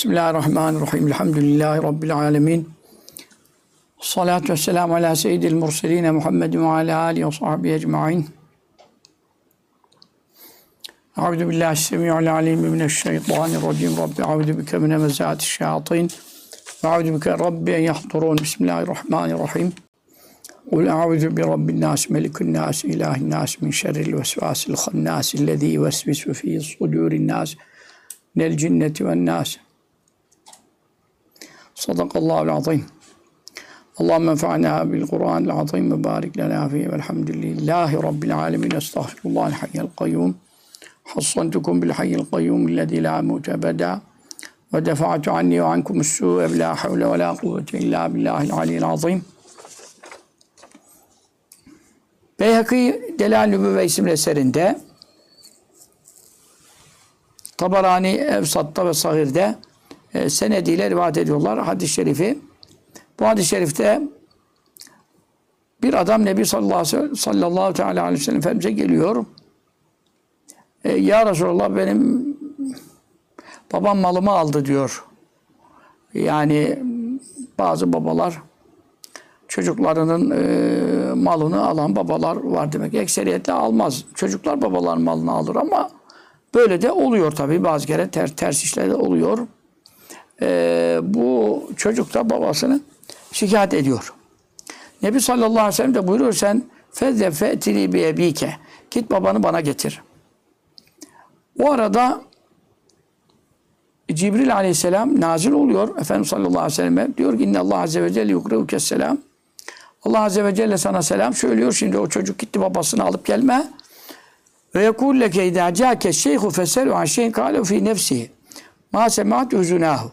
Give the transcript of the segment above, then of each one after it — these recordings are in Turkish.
بسم الله الرحمن الرحيم الحمد لله رب العالمين الصلاة والسلام على سيد المرسلين محمد وعلى آله وصحبه أجمعين أعوذ بالله السميع العليم من الشيطان الرجيم رب أعوذ بك من مزات الشياطين وأعوذ بك رب أن يحضرون بسم الله الرحمن الرحيم قل أعوذ برب الناس ملك الناس إله الناس من شر الوسواس الخناس الذي يوسوس في صدور الناس من الجنة والناس Sadakallahu azim. Allahümme enfa'na bil Kur'anil azim ve barik lena fihi velhamdülillahi rabbil alemin. Estağfirullahal hayyel kayyum. Hassantukum bil hayyil kayyum illezî la emûte ebeda. Ve defa'tu anni ve ankumus su'e la havle ve la kuvvete illa billahil aliyyil azim. Beyhaki Delal Nübüvve isimli eserinde Tabarani Evsat'ta ve Sahir'de e, senediyle rivayet ediyorlar hadis-i şerifi. Bu hadis-i şerifte bir adam Nebi sallallahu sallallahu teala aleyhi ve sellem Efendimiz'e geliyor. E, ya Resulallah benim babam malımı aldı diyor. Yani bazı babalar çocuklarının e, malını alan babalar var demek. Ekseriyetle almaz. Çocuklar babaların malını alır ama böyle de oluyor tabii. Bazı kere ter, ters işler de oluyor. E, bu çocuk da babasını şikayet ediyor. Nebi sallallahu aleyhi ve sellem de buyuruyor sen fezze fe'tini bi ebike. Git babanı bana getir. O arada Cibril aleyhisselam nazil oluyor. Efendimiz sallallahu aleyhi ve selleme diyor ki Allah azze ve celle yukrevke selam. Allah azze ve celle sana selam söylüyor. Şimdi o çocuk gitti babasını alıp gelme. Ve yekul leke idâ câke şeyhu feselu an şeyin kâlev fî nefsihi. Mâ semât üzünâhu.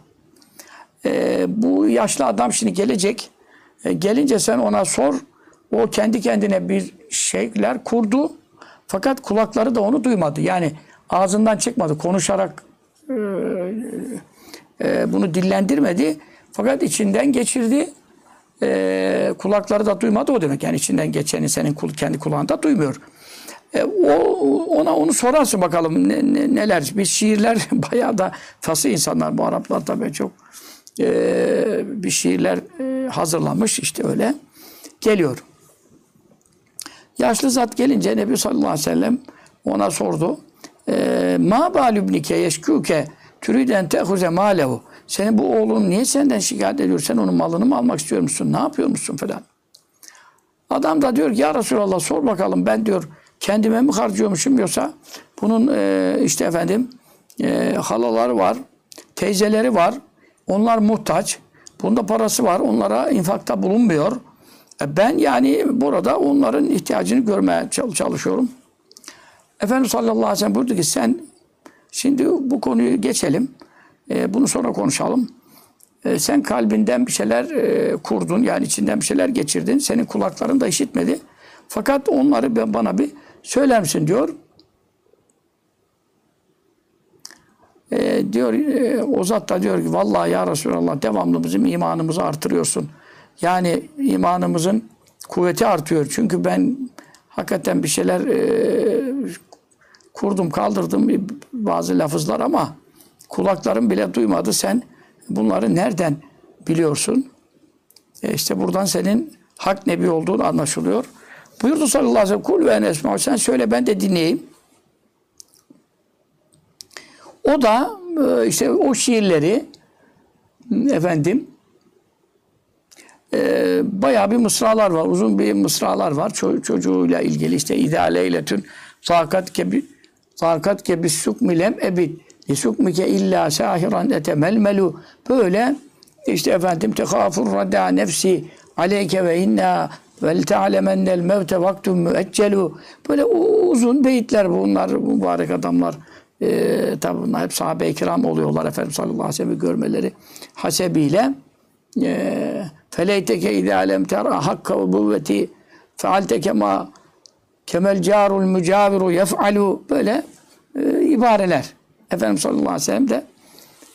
Ee, bu yaşlı adam şimdi gelecek. E, gelince sen ona sor. O kendi kendine bir şeyler kurdu. Fakat kulakları da onu duymadı. Yani ağzından çıkmadı. Konuşarak e, e, bunu dillendirmedi. Fakat içinden geçirdi. E, kulakları da duymadı o demek. Yani içinden geçeni senin kendi kulağında duymuyor. E, o ona onu sorarsın bakalım ne, ne, neler. Biz şiirler bayağı da tası insanlar bu Araplar tabii çok e, bir şiirler e, hazırlamış işte öyle. Geliyor. Yaşlı zat gelince Nebi sallallahu aleyhi ve sellem ona sordu. E, Ma balübnike yeşkûke türüden tehuze malehu. Senin bu oğlun niye senden şikayet ediyor? Sen onun malını mı almak istiyor musun? Ne yapıyor musun falan. Adam da diyor ki ya Resulallah sor bakalım ben diyor kendime mi harcıyormuşum yoksa bunun e, işte efendim e, halaları var, teyzeleri var. Onlar muhtaç. Bunda parası var. Onlara infakta bulunmuyor. E ben yani burada onların ihtiyacını görmeye çalışıyorum. Efendimiz sallallahu aleyhi ve sellem buyurdu ki sen şimdi bu konuyu geçelim. E, bunu sonra konuşalım. E, sen kalbinden bir şeyler e, kurdun. Yani içinden bir şeyler geçirdin. Senin kulakların da işitmedi. Fakat onları bana bir söyler misin diyor. E, diyor e, o zat da diyor ki vallahi ya Resulallah devamlı bizim imanımızı artırıyorsun. Yani imanımızın kuvveti artıyor. Çünkü ben hakikaten bir şeyler e, kurdum, kaldırdım bazı lafızlar ama kulaklarım bile duymadı. Sen bunları nereden biliyorsun? E işte buradan senin hak nebi olduğunu anlaşılıyor. Buyurdu sallallahu aleyhi ve sellem kul ve enesma sen söyle ben de dinleyeyim. O da e, işte o şiirleri efendim e, bayağı bir mısralar var. Uzun bir mısralar var. Ço çocuğuyla ilgili işte idealeyletün takat kebi takat kebi sukmilem ebid lisukmike illa sahiran etemelmelu böyle işte efendim tekafur radda nefsi aleyke ve inna vel te'alemennel mevte vaktun müeccelu böyle uzun beyitler bunlar mübarek adamlar e, tabi bunlar hep sahabe-i kiram oluyorlar Efendimiz sallallahu aleyhi ve sellem'i görmeleri hasebiyle e, feleyteke idâ lem tera hakka ve buvveti fealteke ma kemel carul mücaviru yef'alu böyle e, ibareler. Efendimiz sallallahu aleyhi ve sellem de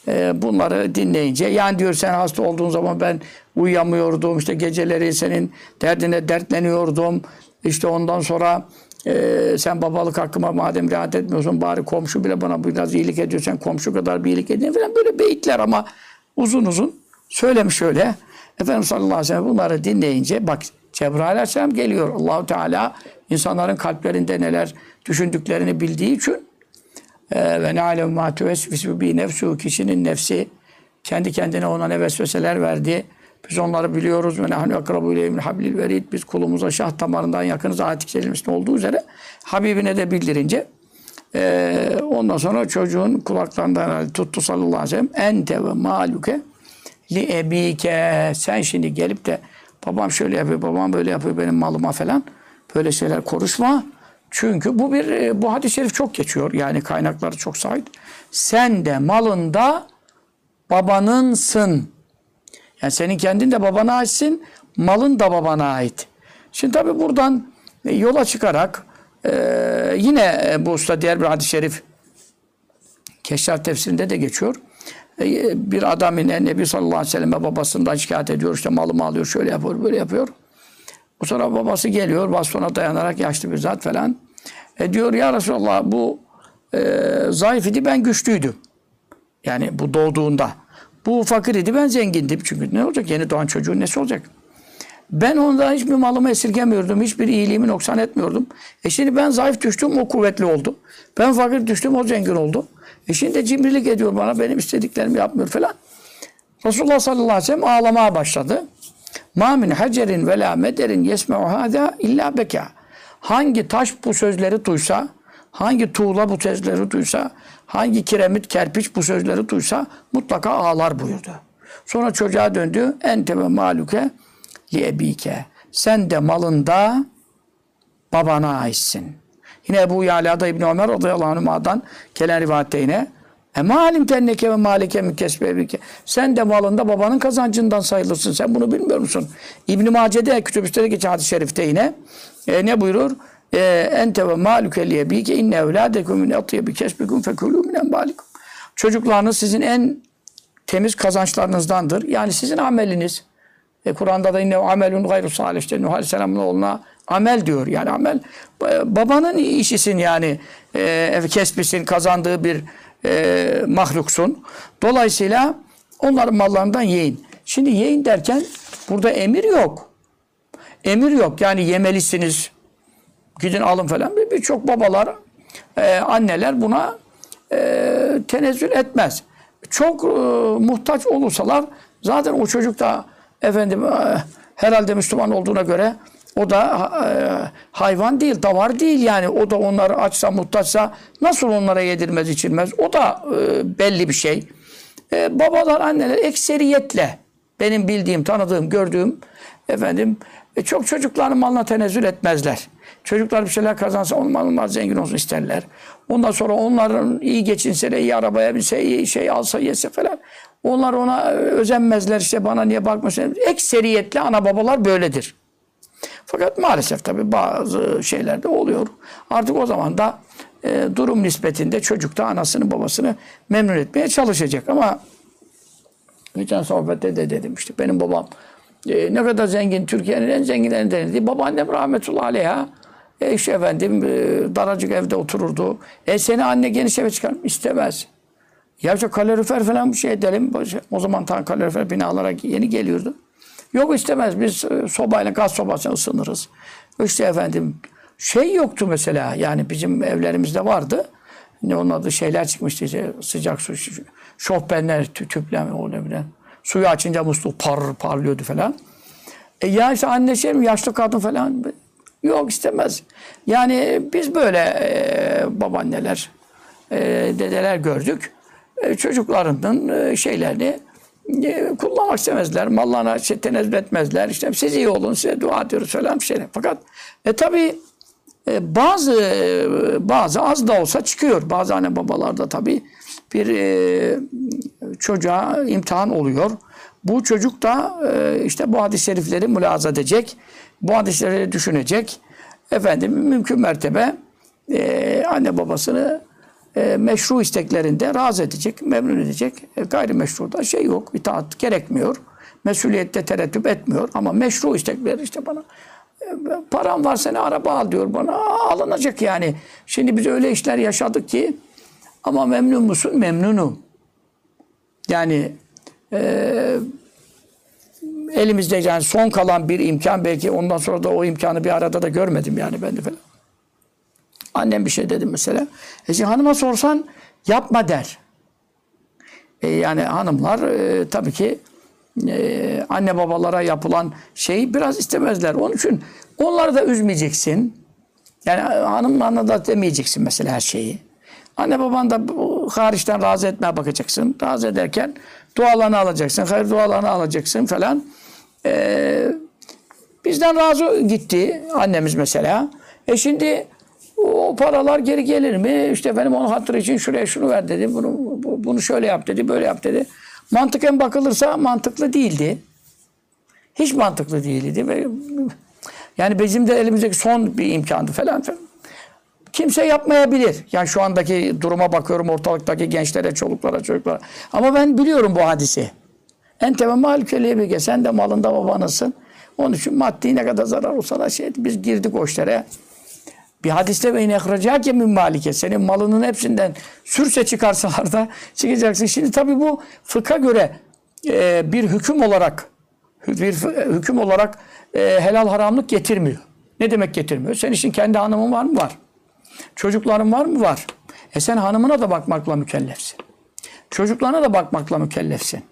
e, bunları dinleyince yani diyor sen hasta olduğun zaman ben uyuyamıyordum işte geceleri senin derdine dertleniyordum işte ondan sonra e, sen babalık hakkıma madem riayet etmiyorsun bari komşu bile bana biraz iyilik ediyorsan komşu kadar bir iyilik edin falan böyle beyitler ama uzun uzun söylemiş öyle. Efendimiz sallallahu aleyhi ve sellem bunları dinleyince bak Cebrail aleyhisselam geliyor. Allahu Teala insanların kalplerinde neler düşündüklerini bildiği için e, ve ne alem ma tuvesvisu bi nefsu kişinin nefsi kendi kendine ona ne vesveseler verdi. Biz onları biliyoruz. Ve nahnu akrabu ileyhi min hablil verid. Biz kulumuza şah damarından yakınız. Ayet-i kerimesinde olduğu üzere Habibine de bildirince e, ondan sonra çocuğun kulaklarından tuttu sallallahu aleyhi ve sellem ente ve maluke li ebike sen şimdi gelip de babam şöyle yapıyor, babam böyle yapıyor benim malıma falan böyle şeyler konuşma. Çünkü bu bir e, bu hadis-i şerif çok geçiyor. Yani kaynakları çok sahip. Sen de malında babanınsın. Yani senin kendin de babana aitsin, malın da babana ait. Şimdi tabi buradan e, yola çıkarak e, yine e, bu usta diğer bir hadis-i şerif Keşraf tefsirinde de geçiyor. E, bir adam yine Nebi sallallahu aleyhi ve selleme babasından şikayet ediyor. işte malımı alıyor, şöyle yapıyor, böyle yapıyor. Bu sonra babası geliyor, bastona dayanarak yaşlı bir zat falan. E diyor ya Resulallah bu e, zayıf idi, ben güçlüydüm. Yani bu doğduğunda. Bu fakir idi, ben zengindim. Çünkü ne olacak? Yeni doğan çocuğun nesi olacak? Ben ondan hiçbir malımı esirgemiyordum. Hiçbir iyiliğimi noksan etmiyordum. E şimdi ben zayıf düştüm, o kuvvetli oldu. Ben fakir düştüm, o zengin oldu. E şimdi de cimrilik ediyor bana, benim istediklerimi yapmıyor falan. Resulullah sallallahu aleyhi ve sellem ağlamaya başladı. Ma min hacerin ve la mederin yesme'u hâdâ illa beka. Hangi taş bu sözleri duysa, hangi tuğla bu sözleri duysa, hangi kiremit, kerpiç bu sözleri duysa mutlaka ağlar buyurdu. Sonra çocuğa döndü. Ente ve maluke li. Sen de malında babana aitsin. Yine Ebu Yala'da İbni Ömer radıyallahu anhuma'dan gelen rivayette yine Ema alim tenneke ve malike mükesbebike. Sen de malında babanın kazancından sayılırsın. Sen bunu bilmiyor musun? İbn-i Mace'de kütübüste geçen hadis-i şerifte yine e, ne buyurur? E, Ente ve malüke liyebike inne evladekum min atyebi kesbikum fekulû min embalikum. Çocuklarınız sizin en temiz kazançlarınızdandır. Yani sizin ameliniz. E, Kur'an'da da inne amelun gayru salih. İşte Nuh Aleyhisselam'ın oğluna amel diyor. Yani amel babanın işisin yani. E, kesbisin, kazandığı bir e, mahluksun. Dolayısıyla onların mallarından yiyin. Şimdi yiyin derken burada emir yok. Emir yok. Yani yemelisiniz. Gidin alın falan. Birçok babalar, e, anneler buna e, tenezzül etmez. Çok e, muhtaç olursalar zaten o çocuk da efendim e, herhalde Müslüman olduğuna göre o da e, hayvan değil, davar değil yani. O da onları açsa, muhtaçsa nasıl onlara yedirmez, içilmez? O da e, belli bir şey. E, babalar, anneler ekseriyetle benim bildiğim, tanıdığım, gördüğüm efendim e, çok çocukların malına tenezzül etmezler. Çocuklar bir şeyler kazansa onun malından zengin olsun isterler. Ondan sonra onların iyi geçinse de iyi arabaya binse, iyi şey alsa yese falan. Onlar ona özenmezler işte bana niye bakmıyorsun. Ekseriyetle ana babalar böyledir. Fakat maalesef tabii bazı şeylerde oluyor. Artık o zaman da e, durum nispetinde çocuk da anasını babasını memnun etmeye çalışacak. Ama geçen sohbette de dedim işte benim babam e, ne kadar zengin, Türkiye'nin en zenginlerinden dedi. Babaannem rahmetullahi aleyha e işte efendim e, daracık evde otururdu. E seni anne geniş eve çıkar istemez. Ya işte kalorifer falan bir şey edelim. O zaman tam kalorifer binalara yeni geliyordu. Yok istemez biz e, sobayla gaz sobasına ısınırız. İşte efendim şey yoktu mesela yani bizim evlerimizde vardı. Ne onun adı şeyler çıkmıştı işte sıcak su şofbenler tüpler o ne bileyim. Suyu açınca musluk par parlıyordu falan. E ya işte anne şey mi yaşlı kadın falan yok istemez. Yani biz böyle e, babaanneler e, dedeler gördük. E, çocuklarının e, şeylerini e, kullanmak istemezler. Mallarına şey, tenezzül etmezler. İşte siz iyi olun, size dua ediyoruz falan bir şeyler. Fakat e, tabii e, bazı e, bazı az da olsa çıkıyor. Bazı anne babalarda tabii bir e, çocuğa imtihan oluyor. Bu çocuk da e, işte bu hadis-i şerifleri mülahaza edecek. Bu hadisleri düşünecek. Efendim mümkün mertebe e, anne babasını e, meşru isteklerinde razı edecek, memnun edecek. E, gayrimeşruda şey yok, itaat gerekmiyor. Mesuliyette tereddüt etmiyor ama meşru istekleri işte bana param var seni araba al diyor bana. Alınacak yani. Şimdi biz öyle işler yaşadık ki ama memnun musun? Memnunum. Yani e, elimizde yani son kalan bir imkan belki ondan sonra da o imkanı bir arada da görmedim yani ben de falan. Annem bir şey dedi mesela. E şimdi hanıma sorsan yapma der. E yani hanımlar e, tabii ki e, anne babalara yapılan şeyi biraz istemezler. Onun için onları da üzmeyeceksin. Yani hanımlarına da demeyeceksin mesela her şeyi. Anne baban da bu hariçten razı etmeye bakacaksın. Razı ederken dualarını alacaksın. Hayır dualarını alacaksın falan. Ee, bizden razı gitti annemiz mesela. E şimdi o paralar geri gelir mi? İşte efendim onun hatırı için şuraya şunu ver dedi. Bunu, bu- bunu şöyle yap dedi, böyle yap dedi. Mantıken bakılırsa mantıklı değildi. Hiç mantıklı değildi. Ve- Yani bizim de elimizdeki son bir imkandı falan. falan. Kimse yapmayabilir. Yani şu andaki duruma bakıyorum ortalıktaki gençlere, çoluklara, çocuklara. Ama ben biliyorum bu hadisi. Enteme malükeliye bir sen de malında babanısın. Onun için maddi ne kadar zarar olsa da şey biz girdik o işlere. Bir hadiste ve inehrecâke min malike. Senin malının hepsinden sürse çıkarsalar da çıkacaksın. Şimdi tabii bu fıkha göre e, bir hüküm olarak bir hüküm olarak e, helal haramlık getirmiyor. Ne demek getirmiyor? Senin için kendi hanımın var mı? Var. Çocukların var mı? Var. E sen hanımına da bakmakla mükellefsin. Çocuklarına da bakmakla mükellefsin.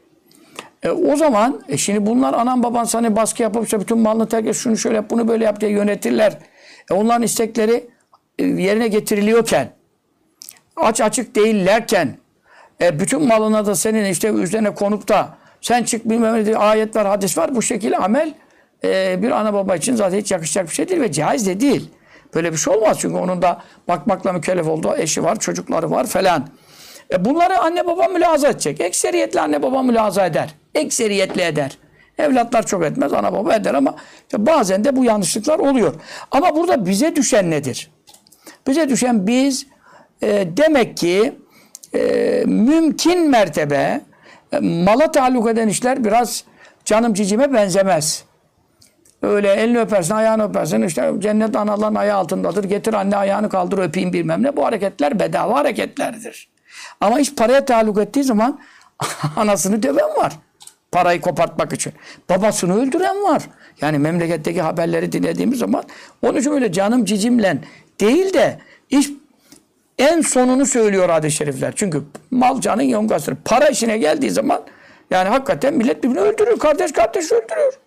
E, o zaman e şimdi bunlar anan baban sana baskı yapıp işte bütün malını terk et, şunu şöyle yap, bunu böyle yap diye yönetirler. E, onların istekleri e, yerine getiriliyorken, aç açık değillerken, e, bütün malına da senin işte üzerine konup da sen çık bilmem ne ayet var, hadis var. Bu şekilde amel e, bir ana baba için zaten hiç yakışacak bir şey değil ve caiz de değil. Böyle bir şey olmaz çünkü onun da bakmakla mükellef olduğu eşi var, çocukları var falan. E bunları anne baba mülahaza edecek. Ekseriyetle anne baba mülahaza eder. Ekseriyetle eder. Evlatlar çok etmez, ana baba eder ama bazen de bu yanlışlıklar oluyor. Ama burada bize düşen nedir? Bize düşen biz e, demek ki e, mümkün mertebe e, mala taalluk eden işler biraz canım cicime benzemez. Öyle elini öpersin, ayağını öpersin. işte cennet anaların ayağı altındadır. Getir anne ayağını kaldır öpeyim bilmem ne. Bu hareketler bedava hareketlerdir. Ama iş paraya taalluk ettiği zaman anasını döven var. Parayı kopartmak için. Babasını öldüren var. Yani memleketteki haberleri dinlediğimiz zaman onun için öyle canım cicimle değil de iş en sonunu söylüyor hadis-i şerifler. Çünkü mal canın yongasıdır. Para işine geldiği zaman yani hakikaten millet birbirini öldürüyor. Kardeş kardeş öldürüyor.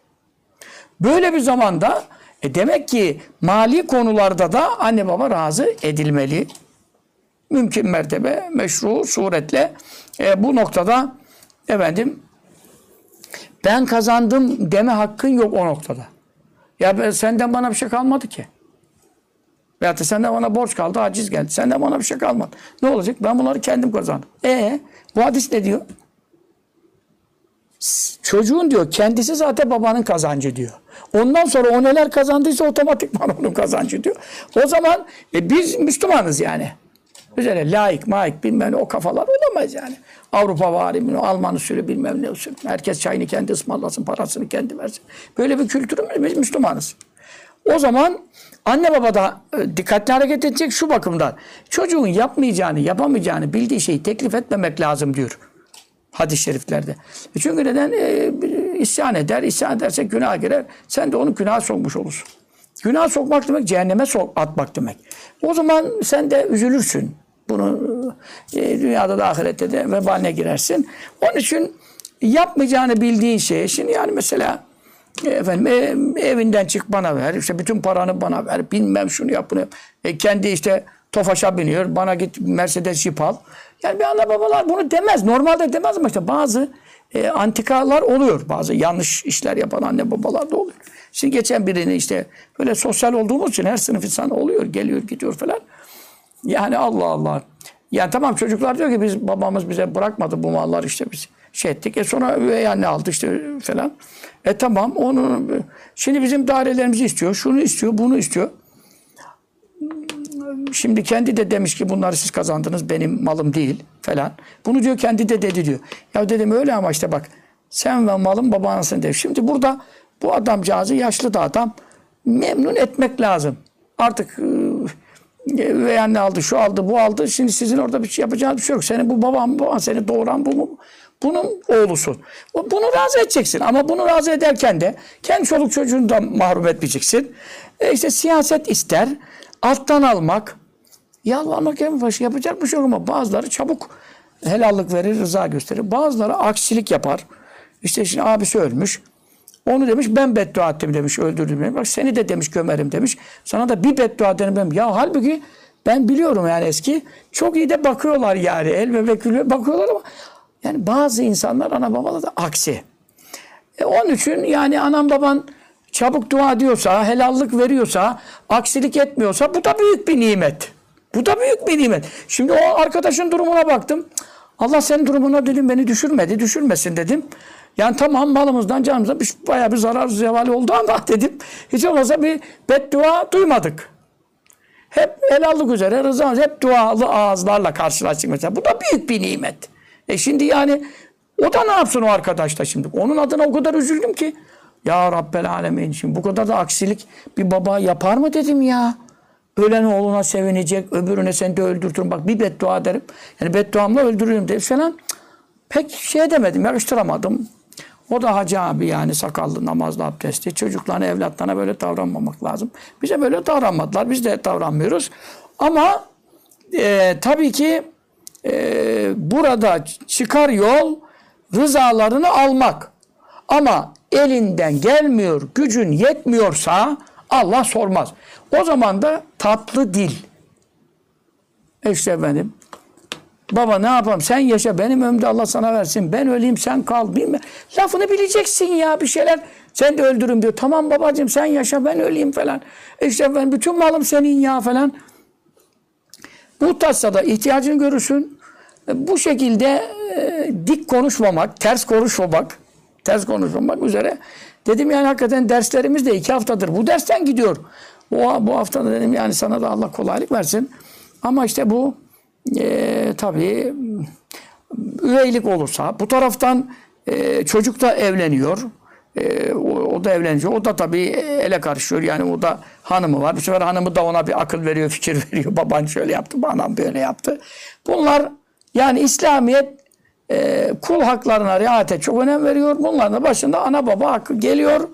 Böyle bir zamanda e demek ki mali konularda da anne baba razı edilmeli. Mümkün mertebe meşru suretle e, bu noktada efendim ben kazandım deme hakkın yok o noktada. Ya ben, senden bana bir şey kalmadı ki. Veyahut da senden bana borç kaldı, aciz geldi. Senden bana bir şey kalmadı. Ne olacak? Ben bunları kendim kazandım. E bu hadis ne diyor? Çocuğun diyor kendisi zaten babanın kazancı diyor. Ondan sonra o neler kazandıysa otomatikman onun kazancı diyor. O zaman e, biz Müslümanız yani. Üzerine laik, maik bilmem ne o kafalar olamaz yani. Avrupa vari, Alman usulü bilmem ne usulü. Herkes çayını kendi ısmarlasın, parasını kendi versin. Böyle bir kültürümüz biz Müslümanız. O zaman anne baba da e, dikkatli hareket edecek şu bakımdan. Çocuğun yapmayacağını, yapamayacağını bildiği şeyi teklif etmemek lazım diyor hadis-i şeriflerde. E Çünkü neden? E, isyan eder, isyan ederse günah girer. Sen de onu günah sokmuş olursun. Günah sokmak demek cehenneme sok, atmak demek. O zaman sen de üzülürsün. Bunu e, dünyada da ahirette de vebaline girersin. Onun için yapmayacağını bildiğin şey. Şimdi yani mesela e, efendim e, evinden çık bana ver. işte bütün paranı bana ver. Bilmem şunu yap bunu yap. E, kendi işte Tofaş'a biniyor. Bana git Mercedes Jeep al. Yani bir ana babalar bunu demez. Normalde demez ama işte bazı e, antikalar oluyor. Bazı yanlış işler yapan anne babalar da oluyor. Şimdi geçen birini işte böyle sosyal olduğumuz için her sınıf insanı oluyor. Geliyor gidiyor falan. Yani Allah Allah. Yani tamam çocuklar diyor ki biz babamız bize bırakmadı bu mallar işte biz şey ettik. E sonra üvey anne aldı işte falan. E tamam onu şimdi bizim dairelerimizi istiyor. Şunu istiyor, bunu istiyor. Şimdi kendi de demiş ki bunları siz kazandınız benim malım değil falan. Bunu diyor kendi de dedi diyor. Ya dedim öyle ama işte bak sen ve malın babanısın diyor. Şimdi burada bu adamcağızı yaşlı da adam memnun etmek lazım. Artık e, üvey anne aldı, şu aldı, bu aldı. Şimdi sizin orada bir şey yapacağınız bir şey yok. Senin bu baban, baban seni doğuran bu mu? Bunun oğlusun. Bu- Bunu razı edeceksin. Ama bunu razı ederken de kendi çoluk çocuğunu da mahrum etmeyeceksin. E işte siyaset ister. Alttan almak. Yalvarmak en başı yapacak bir şey yok ama bazıları çabuk helallik verir, rıza gösterir. Bazıları aksilik yapar. İşte şimdi abisi ölmüş. Onu demiş ben beddua ettim demiş öldürdüm demiş. Bak seni de demiş gömerim demiş. Sana da bir beddua ederim demiş. Ya halbuki ben biliyorum yani eski çok iyi de bakıyorlar yani. El bebek gülüyor bakıyorlar ama yani bazı insanlar ana babalar da aksi. E onun için yani anam baban çabuk dua ediyorsa, helallik veriyorsa, aksilik etmiyorsa bu da büyük bir nimet. Bu da büyük bir nimet. Şimdi o arkadaşın durumuna baktım. Allah senin durumuna dedim beni düşürmedi, düşürmesin dedim. Yani tamam malımızdan canımızdan bir, bayağı bir zarar zevali oldu ama dedim. Hiç olmazsa bir beddua duymadık. Hep helallik üzere rıza hep dualı ağızlarla karşılaştık mesela. Bu da büyük bir nimet. E şimdi yani o da ne yapsın o arkadaş da şimdi? Onun adına o kadar üzüldüm ki. Ya Rabbel Alemin şimdi bu kadar da aksilik bir baba yapar mı dedim ya. Ölen oğluna sevinecek, öbürüne seni de öldürtürüm. Bak bir beddua ederim. Yani bedduamla öldürürüm dedim falan. Pek şey demedim, yakıştıramadım. O da hacı abi yani sakallı, namazlı, abdestli. Çocuklarına, evlatlarına böyle davranmamak lazım. Bize böyle davranmadılar. Biz de davranmıyoruz. Ama e, tabii ki e, burada çıkar yol rızalarını almak. Ama elinden gelmiyor, gücün yetmiyorsa Allah sormaz. O zaman da tatlı dil. İşte efendim. Baba ne yapalım sen yaşa benim ömrümde Allah sana versin. Ben öleyim sen kal bilme. Lafını bileceksin ya bir şeyler. Sen de öldürün diyor. Tamam babacığım sen yaşa ben öleyim falan. İşte ben bütün malım senin ya falan. Muhtaçsa da ihtiyacını görürsün. E, Bu şekilde e, dik konuşmamak, ters konuşmamak, ters konuşmamak üzere. Dedim yani hakikaten derslerimiz de iki haftadır bu dersten gidiyor. O, bu hafta dedim yani sana da Allah kolaylık versin. Ama işte bu e, tabii üyeylik olursa bu taraftan e, çocuk da evleniyor. E, o, o da evleniyor. O da tabii ele karışıyor. Yani o da hanımı var. Bu sefer hanımı da ona bir akıl veriyor, fikir veriyor. Baban şöyle yaptı, anam böyle yaptı. Bunlar yani İslamiyet e, kul haklarına riayete çok önem veriyor. Bunların da başında ana baba hakkı geliyor.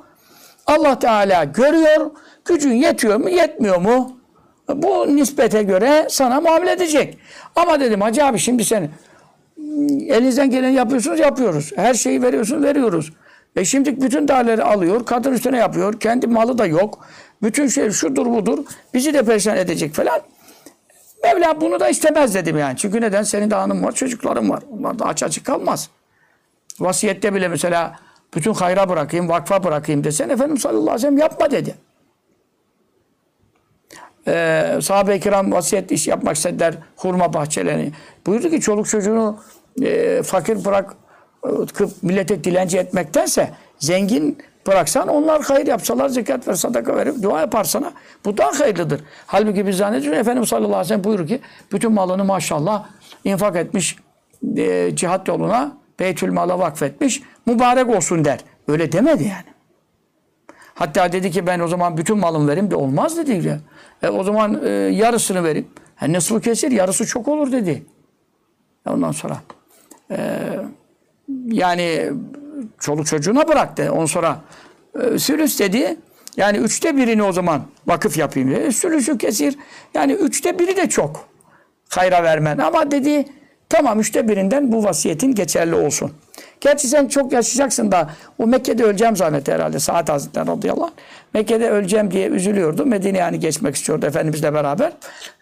Allah Teala görüyor. Gücün yetiyor mu, yetmiyor mu? Bu nispete göre sana muamele edecek. Ama dedim hacı abi şimdi sen elinizden geleni yapıyorsunuz, yapıyoruz. Her şeyi veriyorsunuz, veriyoruz. E şimdi bütün değerleri alıyor, kadın üstüne yapıyor. Kendi malı da yok. Bütün şey şudur budur. Bizi de perişan edecek falan. Mevla bunu da istemez dedim yani. Çünkü neden? Senin de hanım var, çocukların var. Onlar da aç açık kalmaz. Vasiyette bile mesela bütün hayra bırakayım, vakfa bırakayım desen Efendimiz sallallahu aleyhi ve sellem yapma dedi. Ee, sahabe-i kiram vasiyet iş yapmak istediler hurma bahçelerini. Buyurdu ki çoluk çocuğunu e, fakir bırak e, millete dilenci etmektense zengin bıraksan onlar hayır yapsalar zekat ver sadaka verip dua yaparsana bu daha hayırlıdır. Halbuki biz zannediyoruz Efendimiz sallallahu aleyhi ve sellem buyurur ki bütün malını maşallah infak etmiş e, cihat yoluna Beytül Mal'a vakfetmiş mübarek olsun der. Öyle demedi yani. Hatta dedi ki ben o zaman bütün malımı vereyim de olmaz dedi. E, o zaman e, yarısını vereyim. E, nasıl kesir yarısı çok olur dedi. E, ondan sonra e, yani çoluk çocuğuna bıraktı. Ondan sonra e, sülüs dedi. Yani üçte birini o zaman vakıf yapayım dedi. Sülüsü kesir. Yani üçte biri de çok. Hayra vermen. Ama dedi tamam üçte birinden bu vasiyetin geçerli olsun. Gerçi sen çok yaşayacaksın da o Mekke'de öleceğim zannetti herhalde Saat Hazretleri radıyallahu anh. Mekke'de öleceğim diye üzülüyordu. Medine'ye yani geçmek istiyordu Efendimizle beraber.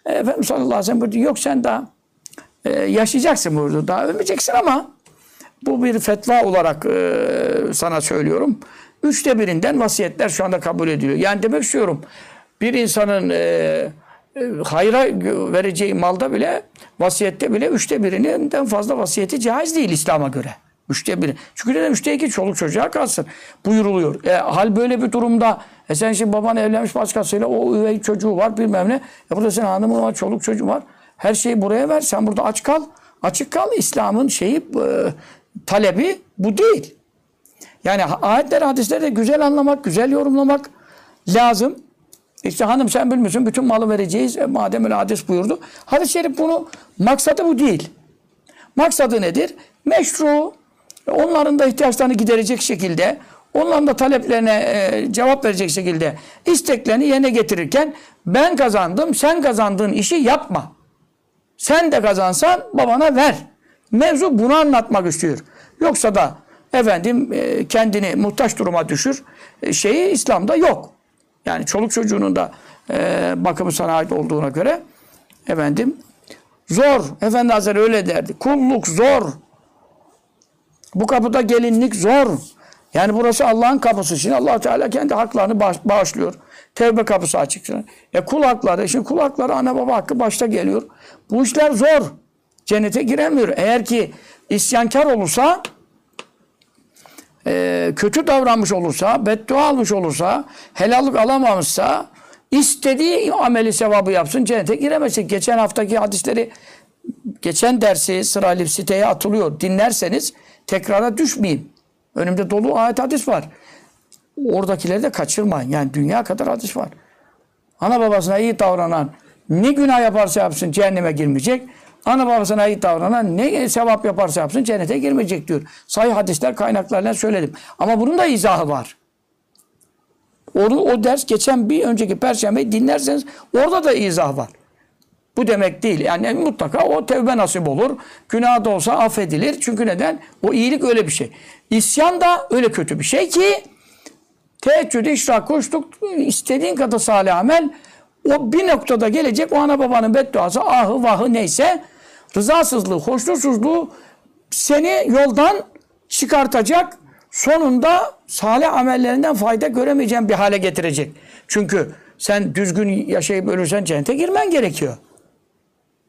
E, Efendimiz sallallahu aleyhi ve sellem buyurdu yok sen daha e, yaşayacaksın buyurdu. Daha ölmeyeceksin ama bu bir fetva olarak e, sana söylüyorum. Üçte birinden vasiyetler şu anda kabul ediliyor. Yani demek istiyorum bir insanın e, e, hayra vereceği malda bile vasiyette bile üçte birinden fazla vasiyeti caiz değil İslam'a göre. Üçte biri. Çünkü neden? Üçte iki çoluk çocuğa kalsın. Buyuruluyor. E, hal böyle bir durumda e sen şimdi baban evlenmiş başkasıyla o üvey çocuğu var bilmem ne. E burada senin hanımın var, çoluk çocuğu var. Her şeyi buraya ver. Sen burada aç kal. Açık kal. İslam'ın şeyi e, talebi bu değil. Yani ayetleri, hadisleri de güzel anlamak, güzel yorumlamak lazım. İşte hanım sen bilmiyorsun bütün malı vereceğiz. E, madem öyle hadis buyurdu. Hadis-i şerif bunu maksadı bu değil. Maksadı nedir? Meşru, onların da ihtiyaçlarını giderecek şekilde, onların da taleplerine e, cevap verecek şekilde isteklerini yerine getirirken ben kazandım, sen kazandığın işi yapma. Sen de kazansan babana ver. Mevzu bunu anlatmak istiyor. Yoksa da efendim e, kendini muhtaç duruma düşür. E, şeyi İslam'da yok. Yani çoluk çocuğunun da e, bakımı sana ait olduğuna göre efendim zor. Efendi Hazretleri öyle derdi. Kulluk zor. Bu kapıda gelinlik zor. Yani burası Allah'ın kapısı. Şimdi allah Teala kendi haklarını bağış- bağışlıyor. Tevbe kapısı açık. E kul hakları, şimdi kul hakları ana baba hakkı başta geliyor. Bu işler zor. Cennete giremiyor. Eğer ki isyankar olursa, e, kötü davranmış olursa, beddua almış olursa, helallik alamamışsa, istediği ameli sevabı yapsın, cennete giremezsin. Geçen haftaki hadisleri, geçen dersi sırayla siteye atılıyor. Dinlerseniz tekrara düşmeyin. Önümde dolu ayet hadis var. Oradakileri de kaçırmayın. Yani dünya kadar hadis var. Ana babasına iyi davranan ne günah yaparsa yapsın cehenneme girmeyecek. Ana babasına iyi davranan ne sevap yaparsa yapsın cennete girmeyecek diyor. Sahih hadisler kaynaklarıyla söyledim. Ama bunun da izahı var. Onu, o ders geçen bir önceki perşembe dinlerseniz orada da izah var. Bu demek değil. Yani mutlaka o tevbe nasip olur. Günah da olsa affedilir. Çünkü neden? O iyilik öyle bir şey. İsyan da öyle kötü bir şey ki teheccüd, işrak, koştuk istediğin kadar salih amel o bir noktada gelecek o ana babanın bedduası ahı vahı neyse rızasızlığı, hoşnutsuzluğu seni yoldan çıkartacak sonunda salih amellerinden fayda göremeyeceğin bir hale getirecek. Çünkü sen düzgün yaşayıp ölürsen cennete girmen gerekiyor.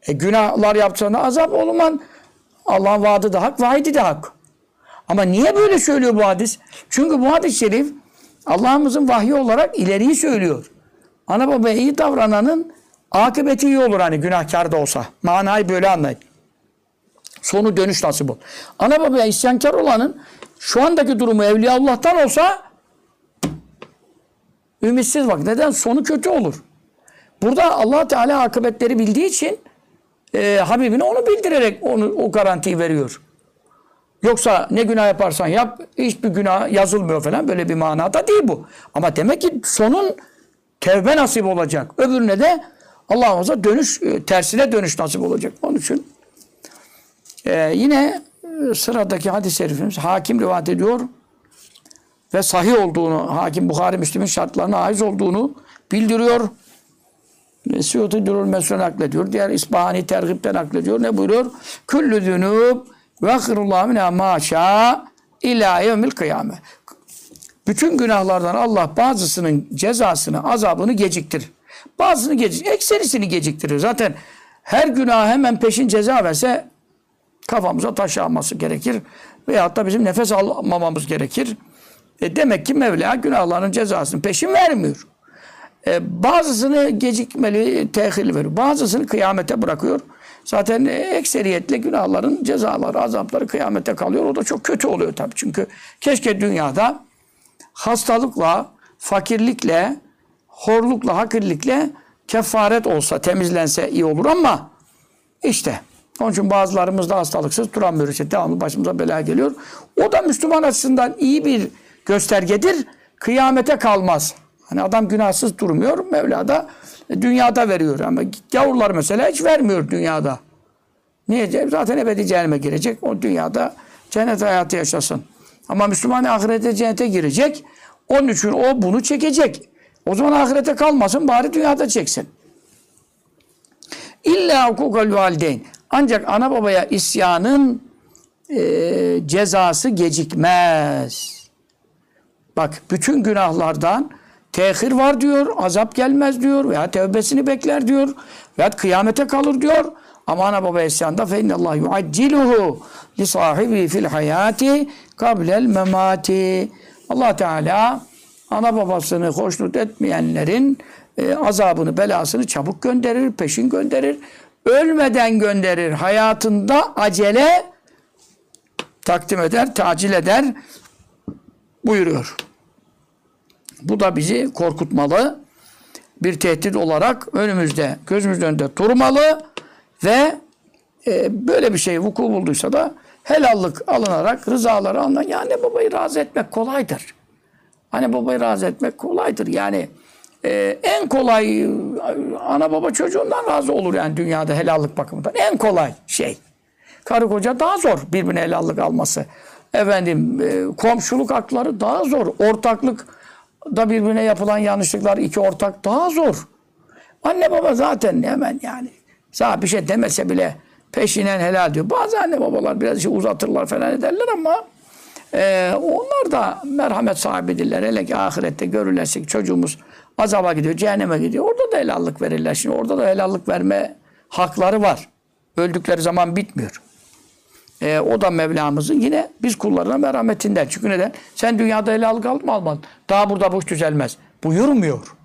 E, günahlar yaptığında azap olman Allah'ın vaadi de hak, vaidi de hak. Ama niye böyle söylüyor bu hadis? Çünkü bu hadis-i şerif Allah'ımızın vahyi olarak ileriyi söylüyor. Ana babaya iyi davrananın akıbeti iyi olur hani günahkar da olsa. Manayı böyle anlayın. Sonu dönüş nasip olur. Ana babaya isyankar olanın şu andaki durumu Evliyaullah'tan olsa ümitsiz bak. Neden? Sonu kötü olur. Burada allah Teala akıbetleri bildiği için e, Habibine onu bildirerek onu o garantiyi veriyor. Yoksa ne günah yaparsan yap, hiçbir günah yazılmıyor falan böyle bir manada değil bu. Ama demek ki sonun tevbe nasip olacak. Öbürüne de Allah'ımıza dönüş, e, tersine dönüş nasip olacak. Onun için e, yine e, sıradaki hadis-i şerifimiz hakim rivayet ediyor ve sahih olduğunu, hakim Bukhari Müslim'in şartlarına aiz olduğunu bildiriyor. Suyuti Durul Mesut naklediyor. Diğer İsbahani Tergib'den naklediyor. Ne buyuruyor? Küllü zünub ve akhirullah minâ maşâ ilâ yevmil kıyame. Bütün günahlardan Allah bazısının cezasını, azabını geciktirir. Bazısını geciktirir. Ekserisini geciktirir. Zaten her günah hemen peşin ceza verse kafamıza taş yağması gerekir. Veyahut da bizim nefes almamamız gerekir. E demek ki Mevla günahların cezasını peşin vermiyor. E, bazısını gecikmeli, tehirli veriyor. Bazısını kıyamete bırakıyor. Zaten ekseriyetle günahların cezaları, azapları kıyamete kalıyor. O da çok kötü oluyor tabii. Çünkü keşke dünyada hastalıkla, fakirlikle, horlukla, hakirlikle kefaret olsa, temizlense iyi olur ama işte onun için bazılarımız da hastalıksız duramıyoruz. İşte devamlı başımıza bela geliyor. O da Müslüman açısından iyi bir göstergedir. Kıyamete kalmaz. Hani adam günahsız durmuyor. Mevla da e, dünyada veriyor. Ama gavurlar mesela hiç vermiyor dünyada. Niye? Zaten ebedi cehenneme girecek. O dünyada cennet hayatı yaşasın. Ama Müslüman ahirete cennete girecek. Onun için o bunu çekecek. O zaman ahirete kalmasın bari dünyada çeksin. İlla hukukal valideyn. Ancak ana babaya isyanın e, cezası gecikmez. Bak bütün günahlardan tehir var diyor, azap gelmez diyor veya tevbesini bekler diyor veya kıyamete kalır diyor. Ama ana baba isyanda fe innallah yuacciluhu li sahibi fil hayati kablel memati. Allah Teala ana babasını hoşnut etmeyenlerin e, azabını, belasını çabuk gönderir, peşin gönderir. Ölmeden gönderir. Hayatında acele takdim eder, tacil eder buyuruyor. Bu da bizi korkutmalı. Bir tehdit olarak önümüzde, gözümüzün önünde durmalı ve e, böyle bir şey vuku bulduysa da helallik alınarak rızaları alınan ya anne babayı razı etmek kolaydır. Anne babayı razı etmek kolaydır. Yani e, en kolay ana baba çocuğundan razı olur yani dünyada helallik bakımından. En kolay şey. Karı koca daha zor birbirine helallik alması. Efendim e, komşuluk hakları daha zor. Ortaklık da birbirine yapılan yanlışlıklar iki ortak daha zor. Anne baba zaten hemen yani sana bir şey demese bile peşinen helal diyor. Bazı anne babalar biraz işi uzatırlar falan ederler ama e, onlar da merhamet sahibidirler. Hele ki ahirette görürlerse çocuğumuz azaba gidiyor, cehenneme gidiyor. Orada da helallik verirler. Şimdi orada da helallik verme hakları var. Öldükleri zaman bitmiyor. E, o da Mevlamızın yine biz kullarına merhametinden. Çünkü neden? Sen dünyada aldın mı almadın? Daha burada bu iş düzelmez. Buyurmuyor.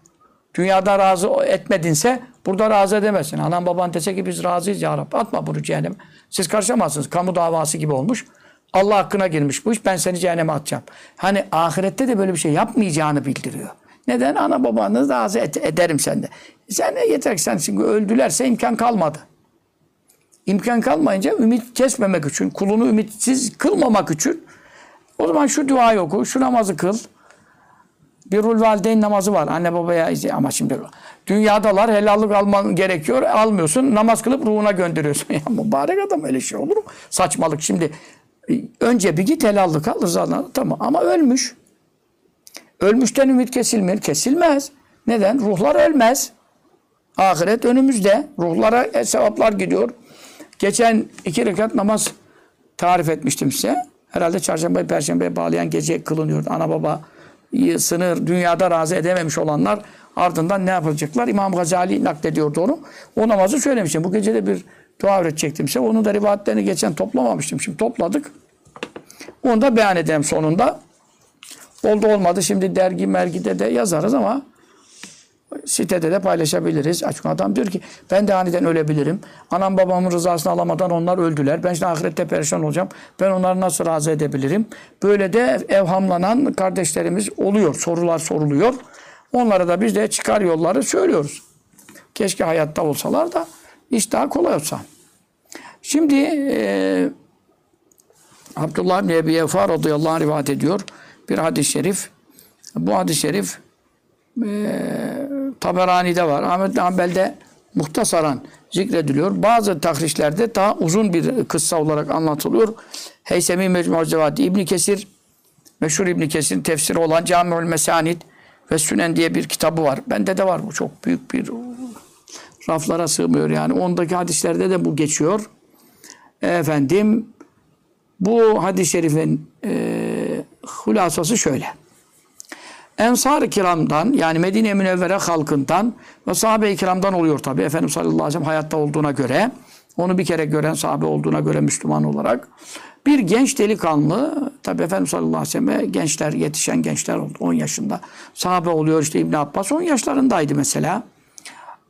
Dünyada razı etmedinse burada razı edemezsin. Anan baban dese ki biz razıyız ya Rabbi. Atma bunu cehenneme. Siz karışamazsınız. Kamu davası gibi olmuş. Allah hakkına girmiş bu iş. Ben seni cehenneme atacağım. Hani ahirette de böyle bir şey yapmayacağını bildiriyor. Neden? Ana babanı razı et, ederim sende. Sen yeter ki sen çünkü öldülerse imkan kalmadı. İmkan kalmayınca ümit kesmemek için, kulunu ümitsiz kılmamak için o zaman şu duayı oku, şu namazı kıl. Birrul valideyn namazı var. Anne babaya izle. Ama şimdi dünyadalar helallik alman gerekiyor. Almıyorsun. Namaz kılıp ruhuna gönderiyorsun. Ya mübarek adam öyle şey olur mu? Saçmalık. Şimdi e, önce bir git helallik al rızadan. Tamam ama ölmüş. Ölmüşten ümit kesilmiyor. Kesilmez. Neden? Ruhlar ölmez. Ahiret önümüzde. Ruhlara sevaplar gidiyor. Geçen iki rekat namaz tarif etmiştim size. Herhalde çarşamba, perşembe bağlayan gece kılınıyor. Ana baba sınır dünyada razı edememiş olanlar ardından ne yapacaklar? İmam Gazali naklediyordu onu. O namazı söylemiştim. Bu gece de bir dua öğretecektim size. Onun da rivayetlerini geçen toplamamıştım. Şimdi topladık. Onu da beyan edeyim sonunda. Oldu olmadı. Şimdi dergi mergide de yazarız ama sitede de paylaşabiliriz. Çünkü adam diyor ki ben de aniden ölebilirim. Anam babamın rızasını alamadan onlar öldüler. Ben şimdi ahirette perişan olacağım. Ben onları nasıl razı edebilirim? Böyle de evhamlanan kardeşlerimiz oluyor. Sorular soruluyor. Onlara da biz de çıkar yolları söylüyoruz. Keşke hayatta olsalar da iş daha kolay olsa. Şimdi e, Abdullah bin Ebi Efa radıyallahu anh rivayet ediyor. Bir hadis-i şerif. Bu hadis-i şerif e, Taberani'de var. Ahmet Hanbel'de muhtasaran zikrediliyor. Bazı tahrişlerde daha uzun bir kıssa olarak anlatılıyor. Heysemi Mecmu Cevadi İbn Kesir meşhur İbn Kesir'in tefsiri olan Camiül Mesanid ve Sünen diye bir kitabı var. Bende de var bu çok büyük bir raflara sığmıyor yani. Ondaki hadislerde de bu geçiyor. Efendim bu hadis-i şerifin e, hulasası şöyle. Ensar-ı kiramdan yani Medine Münevvere halkından ve sahabe-i kiramdan oluyor tabi. Efendimiz sallallahu aleyhi ve sellem hayatta olduğuna göre, onu bir kere gören sahabe olduğuna göre Müslüman olarak bir genç delikanlı, tabi Efendimiz sallallahu aleyhi ve sellem gençler, yetişen gençler oldu 10 yaşında. Sahabe oluyor işte İbn Abbas 10 yaşlarındaydı mesela.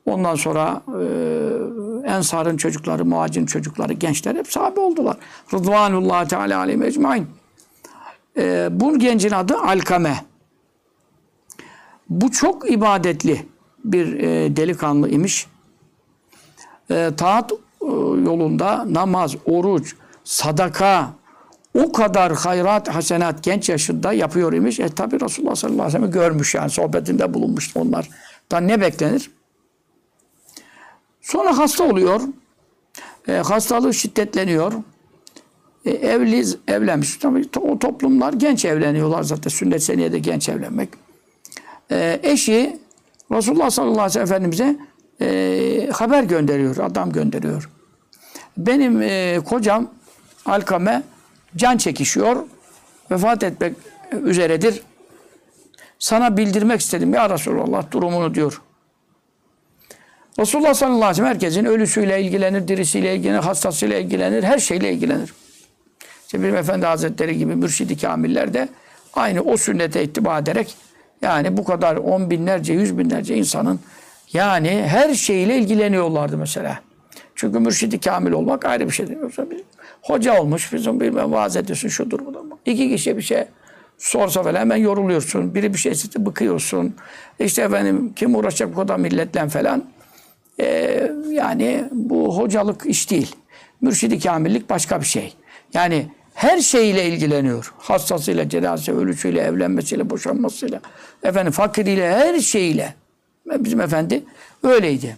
Ondan sonra e, Ensar'ın çocukları, Muhacir'in çocukları, gençler hep sahabe oldular. Rıdvanullah Teala aleyhi ecmain. E, bu gencin adı Alkame. Bu çok ibadetli bir e, delikanlı imiş. E, taat e, yolunda namaz, oruç, sadaka, o kadar hayrat, hasenat genç yaşında yapıyor imiş. E tabi Resulullah sallallahu aleyhi ve sellem görmüş yani sohbetinde bulunmuş onlar. Da ne beklenir? Sonra hasta oluyor. E, hastalığı şiddetleniyor. E, evli, evlenmiş. Tabii o toplumlar genç evleniyorlar zaten. Sünnet seniyede genç evlenmek e, eşi Resulullah sallallahu aleyhi ve sellem Efendimiz'e e, haber gönderiyor, adam gönderiyor. Benim e, kocam Alkame can çekişiyor, vefat etmek üzeredir. Sana bildirmek istedim ya Resulullah durumunu diyor. Resulullah sallallahu aleyhi ve sellem herkesin ölüsüyle ilgilenir, dirisiyle ilgilenir, hastasıyla ilgilenir, her şeyle ilgilenir. İşte bir Efendi Hazretleri gibi mürşidi kamiller de aynı o sünnete ittiba ederek yani bu kadar on binlerce, yüz binlerce insanın yani her şeyle ilgileniyorlardı mesela. Çünkü mürşidi kamil olmak ayrı bir şey. Yoksa bir hoca olmuş, bizim bilmem vaaz ediyorsun, şudur budur. İki kişi bir şey sorsa falan hemen yoruluyorsun. Biri bir şey istedi bıkıyorsun. İşte efendim kim uğraşacak bu kadar milletle falan. Ee, yani bu hocalık iş değil. Mürşidi kamillik başka bir şey. Yani her şeyiyle ilgileniyor. Hastasıyla, cenazesi, ölüsüyle, evlenmesiyle, boşanmasıyla, efendim fakiriyle, her şeyiyle. Bizim efendi öyleydi.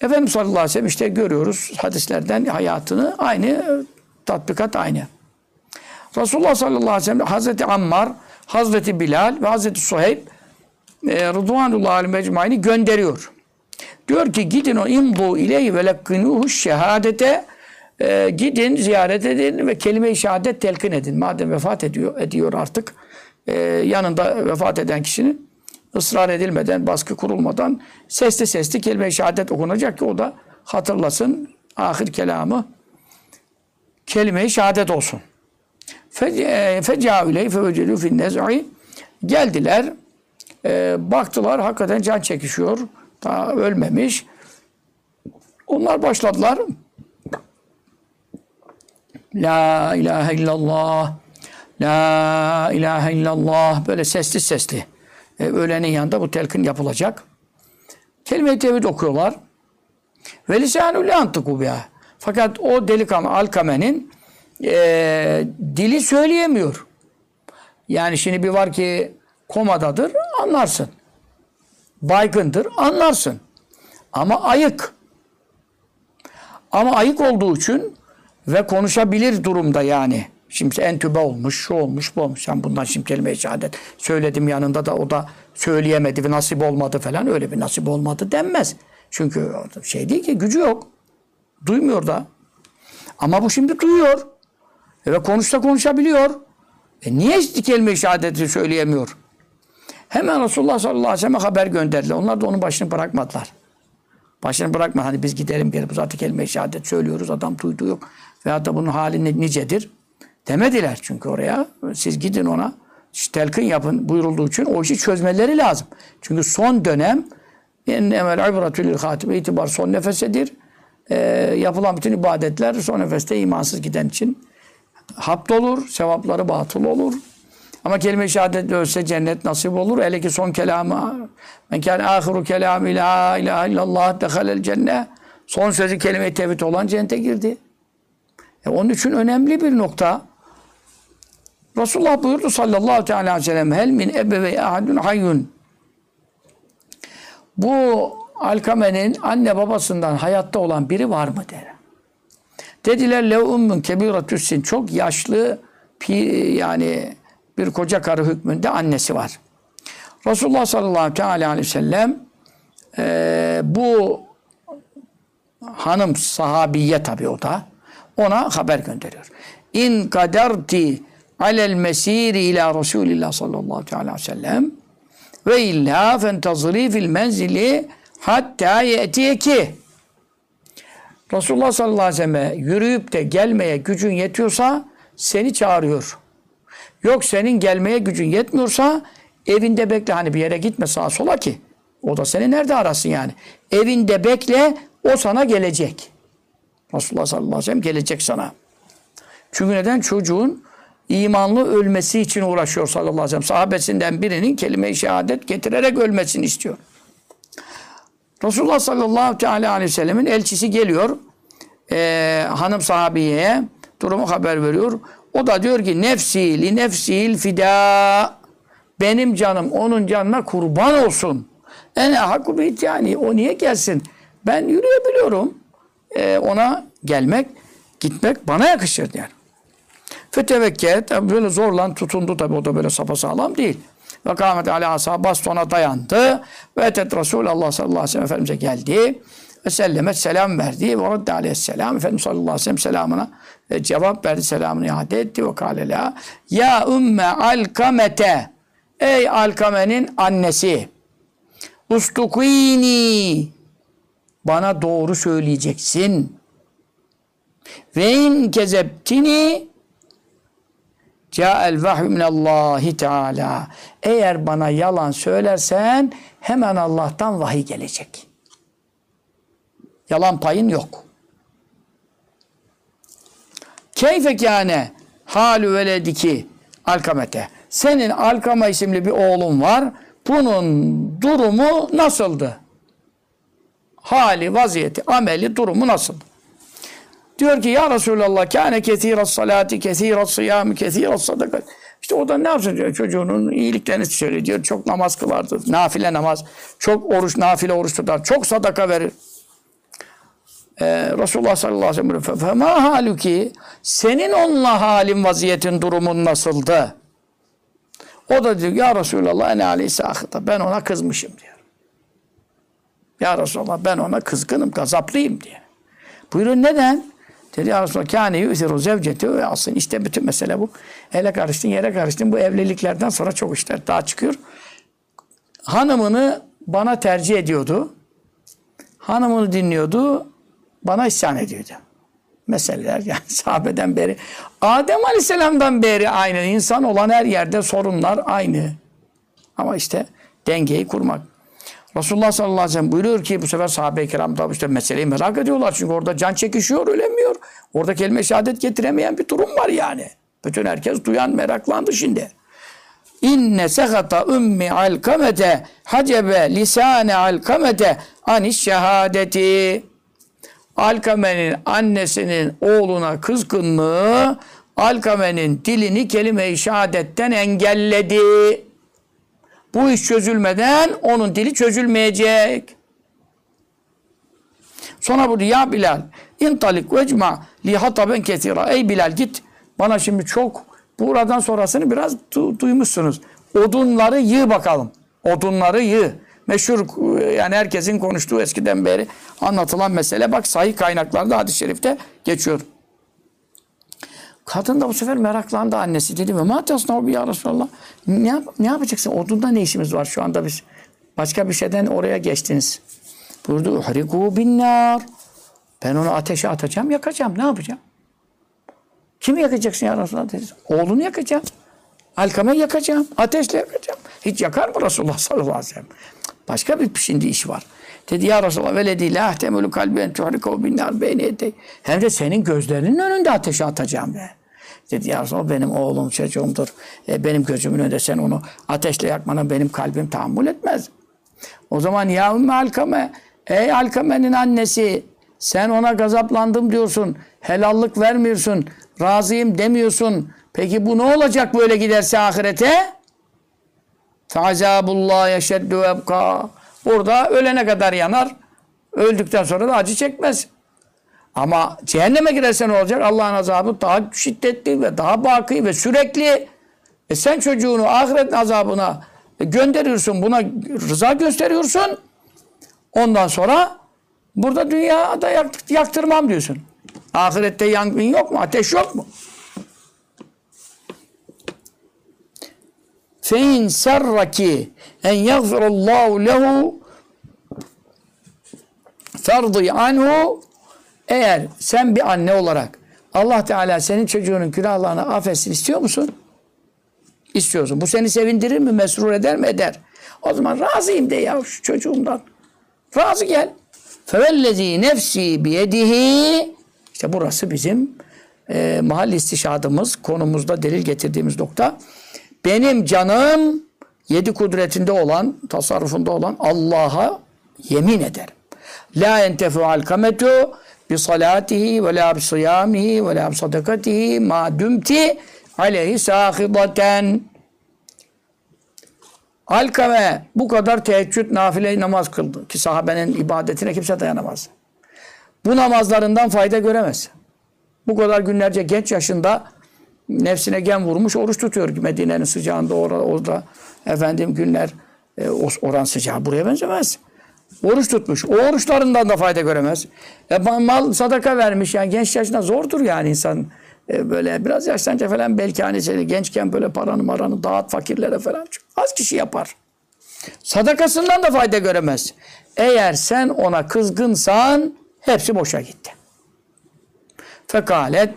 Efendimiz sallallahu aleyhi ve sellem işte görüyoruz hadislerden hayatını aynı, tatbikat aynı. Resulullah sallallahu aleyhi ve sellem Hazreti Ammar, Hazreti Bilal ve Hazreti Suheyb e, Rıdvanullah mecmaini gönderiyor. Diyor ki gidin o imdu ileyhi ve lekkinuhu şehadete e, gidin ziyaret edin ve kelime-i şehadet telkin edin. Madem vefat ediyor, ediyor artık e, yanında vefat eden kişinin ısrar edilmeden, baskı kurulmadan sesli sesli kelime-i şehadet okunacak ki o da hatırlasın ahir kelamı kelime-i şehadet olsun. Feca ileyhi fevecedû fin nez'i geldiler e, baktılar hakikaten can çekişiyor. Daha ölmemiş. Onlar başladılar. La ilahe illallah. La ilahe illallah. Böyle sesli sesli. E, ölenin yanında bu telkin yapılacak. Kelime-i tevhid okuyorlar. Ve lisanü le. Fakat o delikanlı Alkame'nin e, dili söyleyemiyor. Yani şimdi bir var ki komadadır anlarsın. Baygındır anlarsın. Ama ayık. Ama ayık olduğu için ve konuşabilir durumda yani. Şimdi entübe olmuş, şu olmuş, bu olmuş. Sen bundan şimdi kelime-i şehadet söyledim yanında da o da söyleyemedi ve nasip olmadı falan. Öyle bir nasip olmadı denmez. Çünkü şey değil ki gücü yok. Duymuyor da. Ama bu şimdi duyuyor. Ve konuşta konuşabiliyor. E niye kelime-i şehadeti söyleyemiyor? Hemen Resulullah sallallahu aleyhi ve sellem'e haber gönderdiler. Onlar da onun başını bırakmadılar. Başını bırakma hani biz gidelim gelip zaten kelime-i şehadet söylüyoruz adam duydu yok. Veyahut da bunun hali nicedir demediler çünkü oraya. Siz gidin ona telkin yapın buyurulduğu için o işi çözmeleri lazım. Çünkü son dönem en emel ibretül hatibe itibar son nefesedir. E, yapılan bütün ibadetler son nefeste imansız giden için haptolur, sevapları batıl olur. Ama kelime-i şehadet ölse cennet nasip olur. Hele ki son kelamı men kâne ahiru kelâmi la ilahe illallah dehalel cennet. Son sözü kelime-i tevhid olan cennete girdi. E onun için önemli bir nokta. Resulullah buyurdu sallallahu teala aleyhi ve sellem hel min ebeve ahadun hayyun. Bu Alkame'nin anne babasından hayatta olan biri var mı der. Dediler lev ummun kebiratüssin çok yaşlı yani bir koca karı hükmünde annesi var. Resulullah sallallahu aleyhi ve sellem e, bu hanım sahabiye tabi o da ona haber gönderiyor. İn kaderti alel mesiri ila Resulillah sallallahu aleyhi ve sellem ve illa fentaziri fil menzili hatta yetiyeki Resulullah sallallahu aleyhi ve selleme yürüyüp de gelmeye gücün yetiyorsa seni çağırıyor. Yok senin gelmeye gücün yetmiyorsa evinde bekle. Hani bir yere gitme sağa sola ki. O da seni nerede arasın yani. Evinde bekle o sana gelecek. Resulullah sallallahu aleyhi ve sellem gelecek sana. Çünkü neden? Çocuğun imanlı ölmesi için uğraşıyor sallallahu aleyhi ve sellem. Sahabesinden birinin kelime-i şehadet getirerek ölmesini istiyor. Resulullah sallallahu aleyhi ve sellemin elçisi geliyor. Ee, hanım sahabiyeye durumu haber veriyor. O da diyor ki nefsi li nefsil fida benim canım onun canına kurban olsun. Ene hakku yani o niye gelsin? Ben yürüyebiliyorum. Ee, ona gelmek, gitmek bana yakışır der. Fetevekke tabi böyle zorlan tutundu tabi o da böyle sapasağlam değil. Ve kâmet alâ asâ bastona dayandı. Ve etet Resulullah sallallahu aleyhi ve sellem Efendimiz'e geldi. Ve sellemet selam verdi. Ve radde aleyhisselam. Efendimiz sallallahu aleyhi ve sellem selamına e, cevap verdi. Selamını iade etti. Ve kâle la. Ya ümme alkamete. Ey Alkame'nin annesi. Ustukini. Bana doğru söyleyeceksin. Ve in kezebtini Ca'el vahyu minallahi teala. Eğer bana yalan söylersen hemen Allah'tan vahiy gelecek. Yalan payın yok. Keyfe kâne halü velediki Alkamete. Senin Alkama isimli bir oğlun var. Bunun durumu nasıldı? Hali, vaziyeti, ameli, durumu nasıl? Diyor ki ya Resulallah kâne kethiras salati, kethiras sıyami, kethiras sadakat. İşte o da ne yapsın diyor çocuğunun iyiliklerini söylüyor. diyor. Çok namaz kılardı. Nafile namaz. Çok oruç, nafile oruç tutar. Çok sadaka verir. Ee, Resulullah sallallahu aleyhi ve sellem fema haluki senin onunla halin vaziyetin durumun nasıldı? O da diyor ya Resulallah ene aleyhisse ahıta. Ben ona kızmışım diyor. Ya Resulallah ben ona kızgınım, gazaplıyım diye. Buyurun neden? Dedi ya Resulallah kâne yu'ziru zevceti ve asın. İşte bütün mesele bu. Ele karıştın, yere karıştın. Bu evliliklerden sonra çok işler daha çıkıyor. Hanımını bana tercih ediyordu. Hanımını dinliyordu. Bana isyan ediyordu. Meseleler yani sahabeden beri. Adem Aleyhisselam'dan beri aynı. insan olan her yerde sorunlar aynı. Ama işte dengeyi kurmak. Resulullah sallallahu aleyhi ve sellem buyuruyor ki bu sefer sahabe-i kiram da işte meseleyi merak ediyorlar. Çünkü orada can çekişiyor, ölemiyor. Orada kelime şehadet getiremeyen bir durum var yani. Bütün herkes duyan meraklandı şimdi. İnne sekata ümmi alkamete hacebe lisane alkamete anis şehadeti. Alkame'nin annesinin oğluna kızgınlığı Alkame'nin dilini kelime-i şehadetten engelledi. Bu iş çözülmeden onun dili çözülmeyecek. Sonra burada ya Bilal intalik ve ecma li hataben ketira. Ey Bilal git bana şimdi çok buradan sonrasını biraz du- duymuşsunuz. Odunları yığ bakalım. Odunları yığ. Meşhur yani herkesin konuştuğu eskiden beri anlatılan mesele bak sahih kaynaklarda hadis-i şerifte geçiyor. Kadın da bu sefer meraklandı annesi. Dedi mi? Matasna ya Resulallah. Ne, yap, ne yapacaksın? Odunda ne işimiz var şu anda biz? Başka bir şeyden oraya geçtiniz. Buyurdu. Uhriku binnar. Ben onu ateşe atacağım, yakacağım. Ne yapacağım? Kimi yakacaksın ya Resulallah? Dedi. Oğlunu yakacağım. Alkame yakacağım. Ateşle yakacağım. Hiç yakar mı Resulullah sallallahu aleyhi ve sellem? Başka bir şimdi iş var. Dedi ya Resulallah veledi la ahtemülü kalben tuhriko binnar beyni. Hem de senin gözlerinin önünde ateşe atacağım be. Dedi ya Resulallah benim oğlum çocuğumdur. E, benim gözümün önünde sen onu ateşle yakmana benim kalbim tahammül etmez. O zaman ya Alkame ey Alkame'nin annesi sen ona gazaplandım diyorsun. Helallık vermiyorsun. Razıyım demiyorsun. Peki bu ne olacak böyle giderse ahirete? Fazabullah yeşeddü ebka. Burada ölene kadar yanar. Öldükten sonra da acı çekmez. Ama cehenneme girerse olacak? Allah'ın azabı daha şiddetli ve daha baki ve sürekli. E sen çocuğunu ahiret azabına gönderiyorsun. Buna rıza gösteriyorsun. Ondan sonra burada dünyada yak- yaktırmam diyorsun. Ahirette yangın yok mu? Ateş yok mu? fe in serraki en yagfirallahu lehu ferdi anhu eğer sen bir anne olarak Allah Teala senin çocuğunun günahlarını affetsin istiyor musun? İstiyorsun. Bu seni sevindirir mi? Mesrur eder mi? Eder. O zaman razıyım de ya şu çocuğumdan. Razı gel. Fevellezî nefsi biyedihi İşte burası bizim e, mahal istişadımız, konumuzda delil getirdiğimiz nokta. Benim canım yedi kudretinde olan, tasarrufunda olan Allah'a yemin ederim. La entefu alkametu bi salatihi ve la bi siyamihi ve la bi sadakatihi ma dumti aleyhi sahibaten. Alkame bu kadar teheccüd nafile namaz kıldı ki sahabenin ibadetine kimse dayanamaz. Bu namazlarından fayda göremez. Bu kadar günlerce genç yaşında nefsine gem vurmuş oruç tutuyor Medine'nin sıcağında orada, orada efendim günler e, oran sıcağı buraya benzemez. Oruç tutmuş. O oruçlarından da fayda göremez. E, mal sadaka vermiş. Yani genç yaşında zordur yani insan. E, böyle biraz yaşlanınca falan belki hani seni gençken böyle paranı maranı dağıt fakirlere falan. Az kişi yapar. Sadakasından da fayda göremez. Eğer sen ona kızgınsan hepsi boşa gitti. Fekalet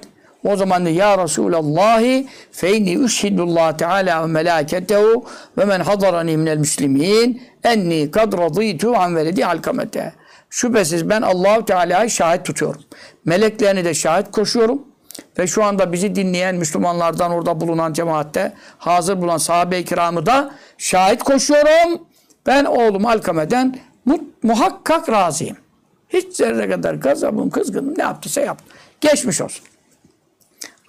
o zaman de ya Resulallah fe inni üşhidullah Teala ve melâketehu ve men hadarani minel müslimin enni kad radîtu an veledi alkamete. Şüphesiz ben Allahu Teala'yı şahit tutuyorum. Meleklerini de şahit koşuyorum. ve şu anda bizi dinleyen Müslümanlardan orada bulunan cemaatte hazır bulunan sahabe-i kiramı da şahit koşuyorum. Ben oğlum Alkame'den mu- muhakkak razıyım. Hiç zerre kadar gazabım, kızgınım ne yaptıysa yaptı. Geçmiş olsun.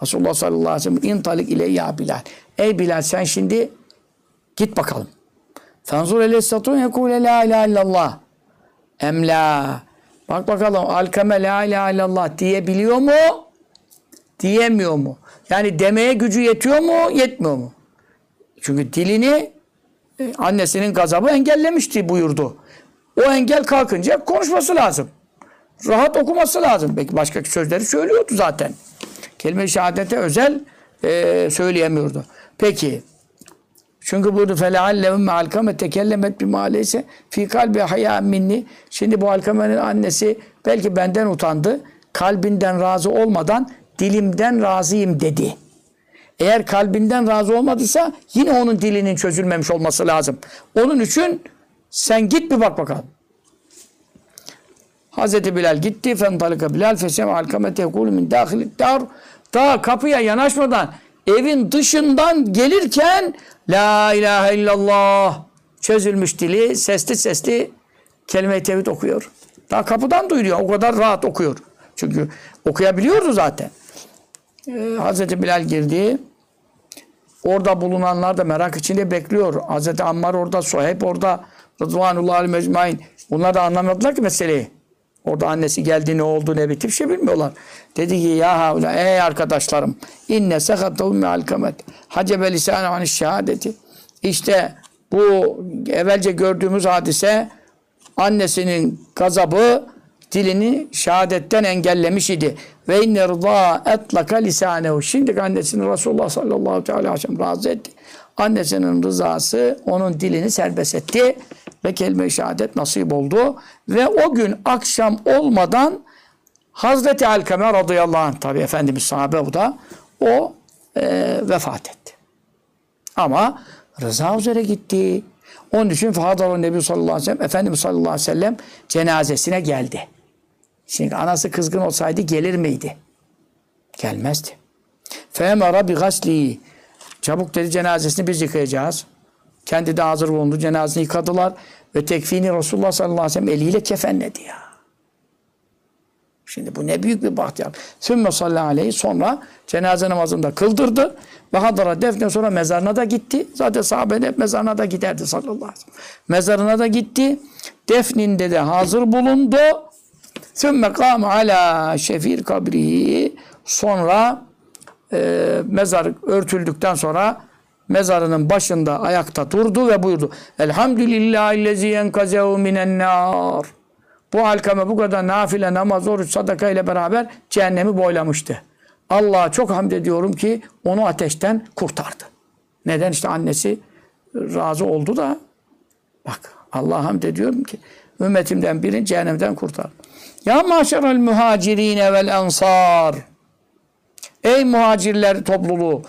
Resulullah sallallahu aleyhi ve sellem intalik ile ya Bilal. Ey Bilal sen şimdi git bakalım. Fenzur ele satun yekule la ilahe illallah. Emla. Bak bakalım Alkame la ilahe illallah diyebiliyor mu? Diyemiyor mu? Yani demeye gücü yetiyor mu? Yetmiyor mu? Çünkü dilini e, annesinin gazabı engellemişti buyurdu. O engel kalkınca konuşması lazım. Rahat okuması lazım. Belki başka sözleri söylüyordu zaten kelime-i şehadete özel e, söyleyemiyordu. Peki çünkü burada feleallehum me alkame tekellemet bima aleyse fi kalbi haya minni. Şimdi bu alkamenin annesi belki benden utandı. Kalbinden razı olmadan dilimden razıyım dedi. Eğer kalbinden razı olmadıysa yine onun dilinin çözülmemiş olması lazım. Onun için sen git bir bak bakalım. Hazreti Bilal gitti. Fentalika Bilal fesem alkamete yekulu min dâhilit dar. Daha kapıya yanaşmadan evin dışından gelirken La ilahe illallah çözülmüş dili sesli sesli kelime-i tevhid okuyor. Daha kapıdan duyuruyor. O kadar rahat okuyor. Çünkü okuyabiliyordu zaten. Ee, Hazreti Bilal girdi. Orada bulunanlar da merak içinde bekliyor. Hazreti Ammar orada, Suheyb orada, Rıdvanullah alim ecmain. Bunlar da anlamadılar ki meseleyi. Orada annesi geldi ne oldu ne bitti bir şey bilmiyorlar. Dedi ki ya havla ey arkadaşlarım inne sekatahum mi alkamet hacebe lisane ani şehadeti. İşte bu evvelce gördüğümüz hadise annesinin gazabı dilini şehadetten engellemiş idi. Ve inne rıza etlaka lisanehu. Şimdi annesini Resulullah sallallahu aleyhi ve sellem razı etti. Annesinin rızası onun dilini serbest etti ve kelime-i şehadet nasip oldu. Ve o gün akşam olmadan Hazreti Alkame radıyallahu anh tabi Efendimiz sahabe bu da o e, vefat etti. Ama rıza üzere gitti. Onun için Fahadalı Nebi sallallahu aleyhi ve sellem Efendimiz sallallahu aleyhi ve sellem cenazesine geldi. Şimdi anası kızgın olsaydı gelir miydi? Gelmezdi. Femara bi gasli. Çabuk dedi cenazesini biz yıkayacağız. Kendi de hazır bulundu. Cenazesini yıkadılar. Ve tekfini Resulullah sallallahu aleyhi ve sellem eliyle kefenledi ya. Şimdi bu ne büyük bir bahtiyar. Sümme sallallahu aleyhi sonra cenaze namazını da kıldırdı. Ve hadara defne sonra mezarına da gitti. Zaten sahabe hep mezarına da giderdi sallallahu aleyhi ve sellem. Mezarına da gitti. Defninde de hazır bulundu. Sümme kâme ala şefir kabrihi. Sonra e, mezar örtüldükten sonra mezarının başında ayakta durdu ve buyurdu. Elhamdülillahillezî enkazehu minen nâr. Bu alkame bu kadar nafile, namaz, oruç, sadaka ile beraber cehennemi boylamıştı. Allah'a çok hamd ediyorum ki onu ateşten kurtardı. Neden? işte annesi razı oldu da bak Allah'a hamd ediyorum ki ümmetimden birini cehennemden kurtardı. Ya maşerel muhacirine vel ensar. Ey muhacirler topluluğu.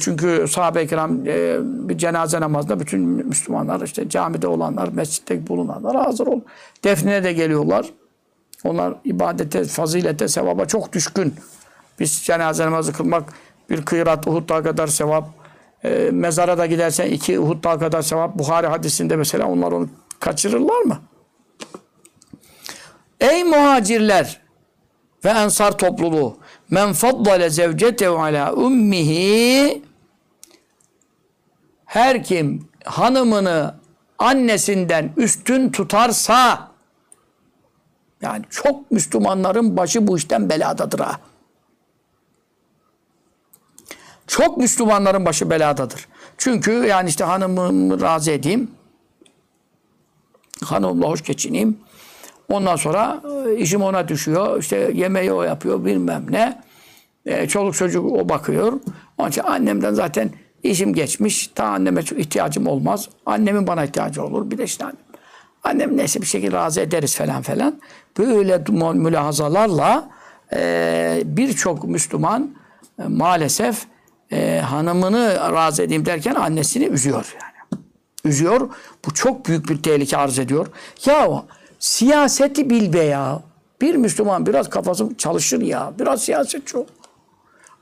Çünkü sahabe-i kiram e, bir cenaze namazında bütün Müslümanlar işte camide olanlar, mescitte bulunanlar hazır ol. Defnine de geliyorlar. Onlar ibadete, fazilete, sevaba çok düşkün. Biz cenaze namazı kılmak bir kıyrat Uhud kadar sevap. E, mezara da gidersen iki Uhud kadar sevap. Buhari hadisinde mesela onlar onu kaçırırlar mı? Ey muhacirler ve ensar topluluğu men faddale zevcetehu ala ummihi her kim hanımını annesinden üstün tutarsa yani çok Müslümanların başı bu işten beladadır ha. Çok Müslümanların başı beladadır. Çünkü yani işte hanımımı razı edeyim. Hanımla hoş geçineyim. Ondan sonra e, işim ona düşüyor. İşte yemeği o yapıyor bilmem ne. E, çoluk çocuk o bakıyor. Onun için annemden zaten işim geçmiş. Daha anneme çok ihtiyacım olmaz. Annemin bana ihtiyacı olur. Bir de işte annem. Annem neyse bir şekilde razı ederiz falan falan. Böyle mülahazalarla e, birçok Müslüman e, maalesef e, hanımını razı edeyim derken annesini üzüyor yani. Üzüyor. Bu çok büyük bir tehlike arz ediyor. Ya Siyaseti bil be ya. Bir Müslüman biraz kafası çalışır ya. Biraz siyasetçi ol.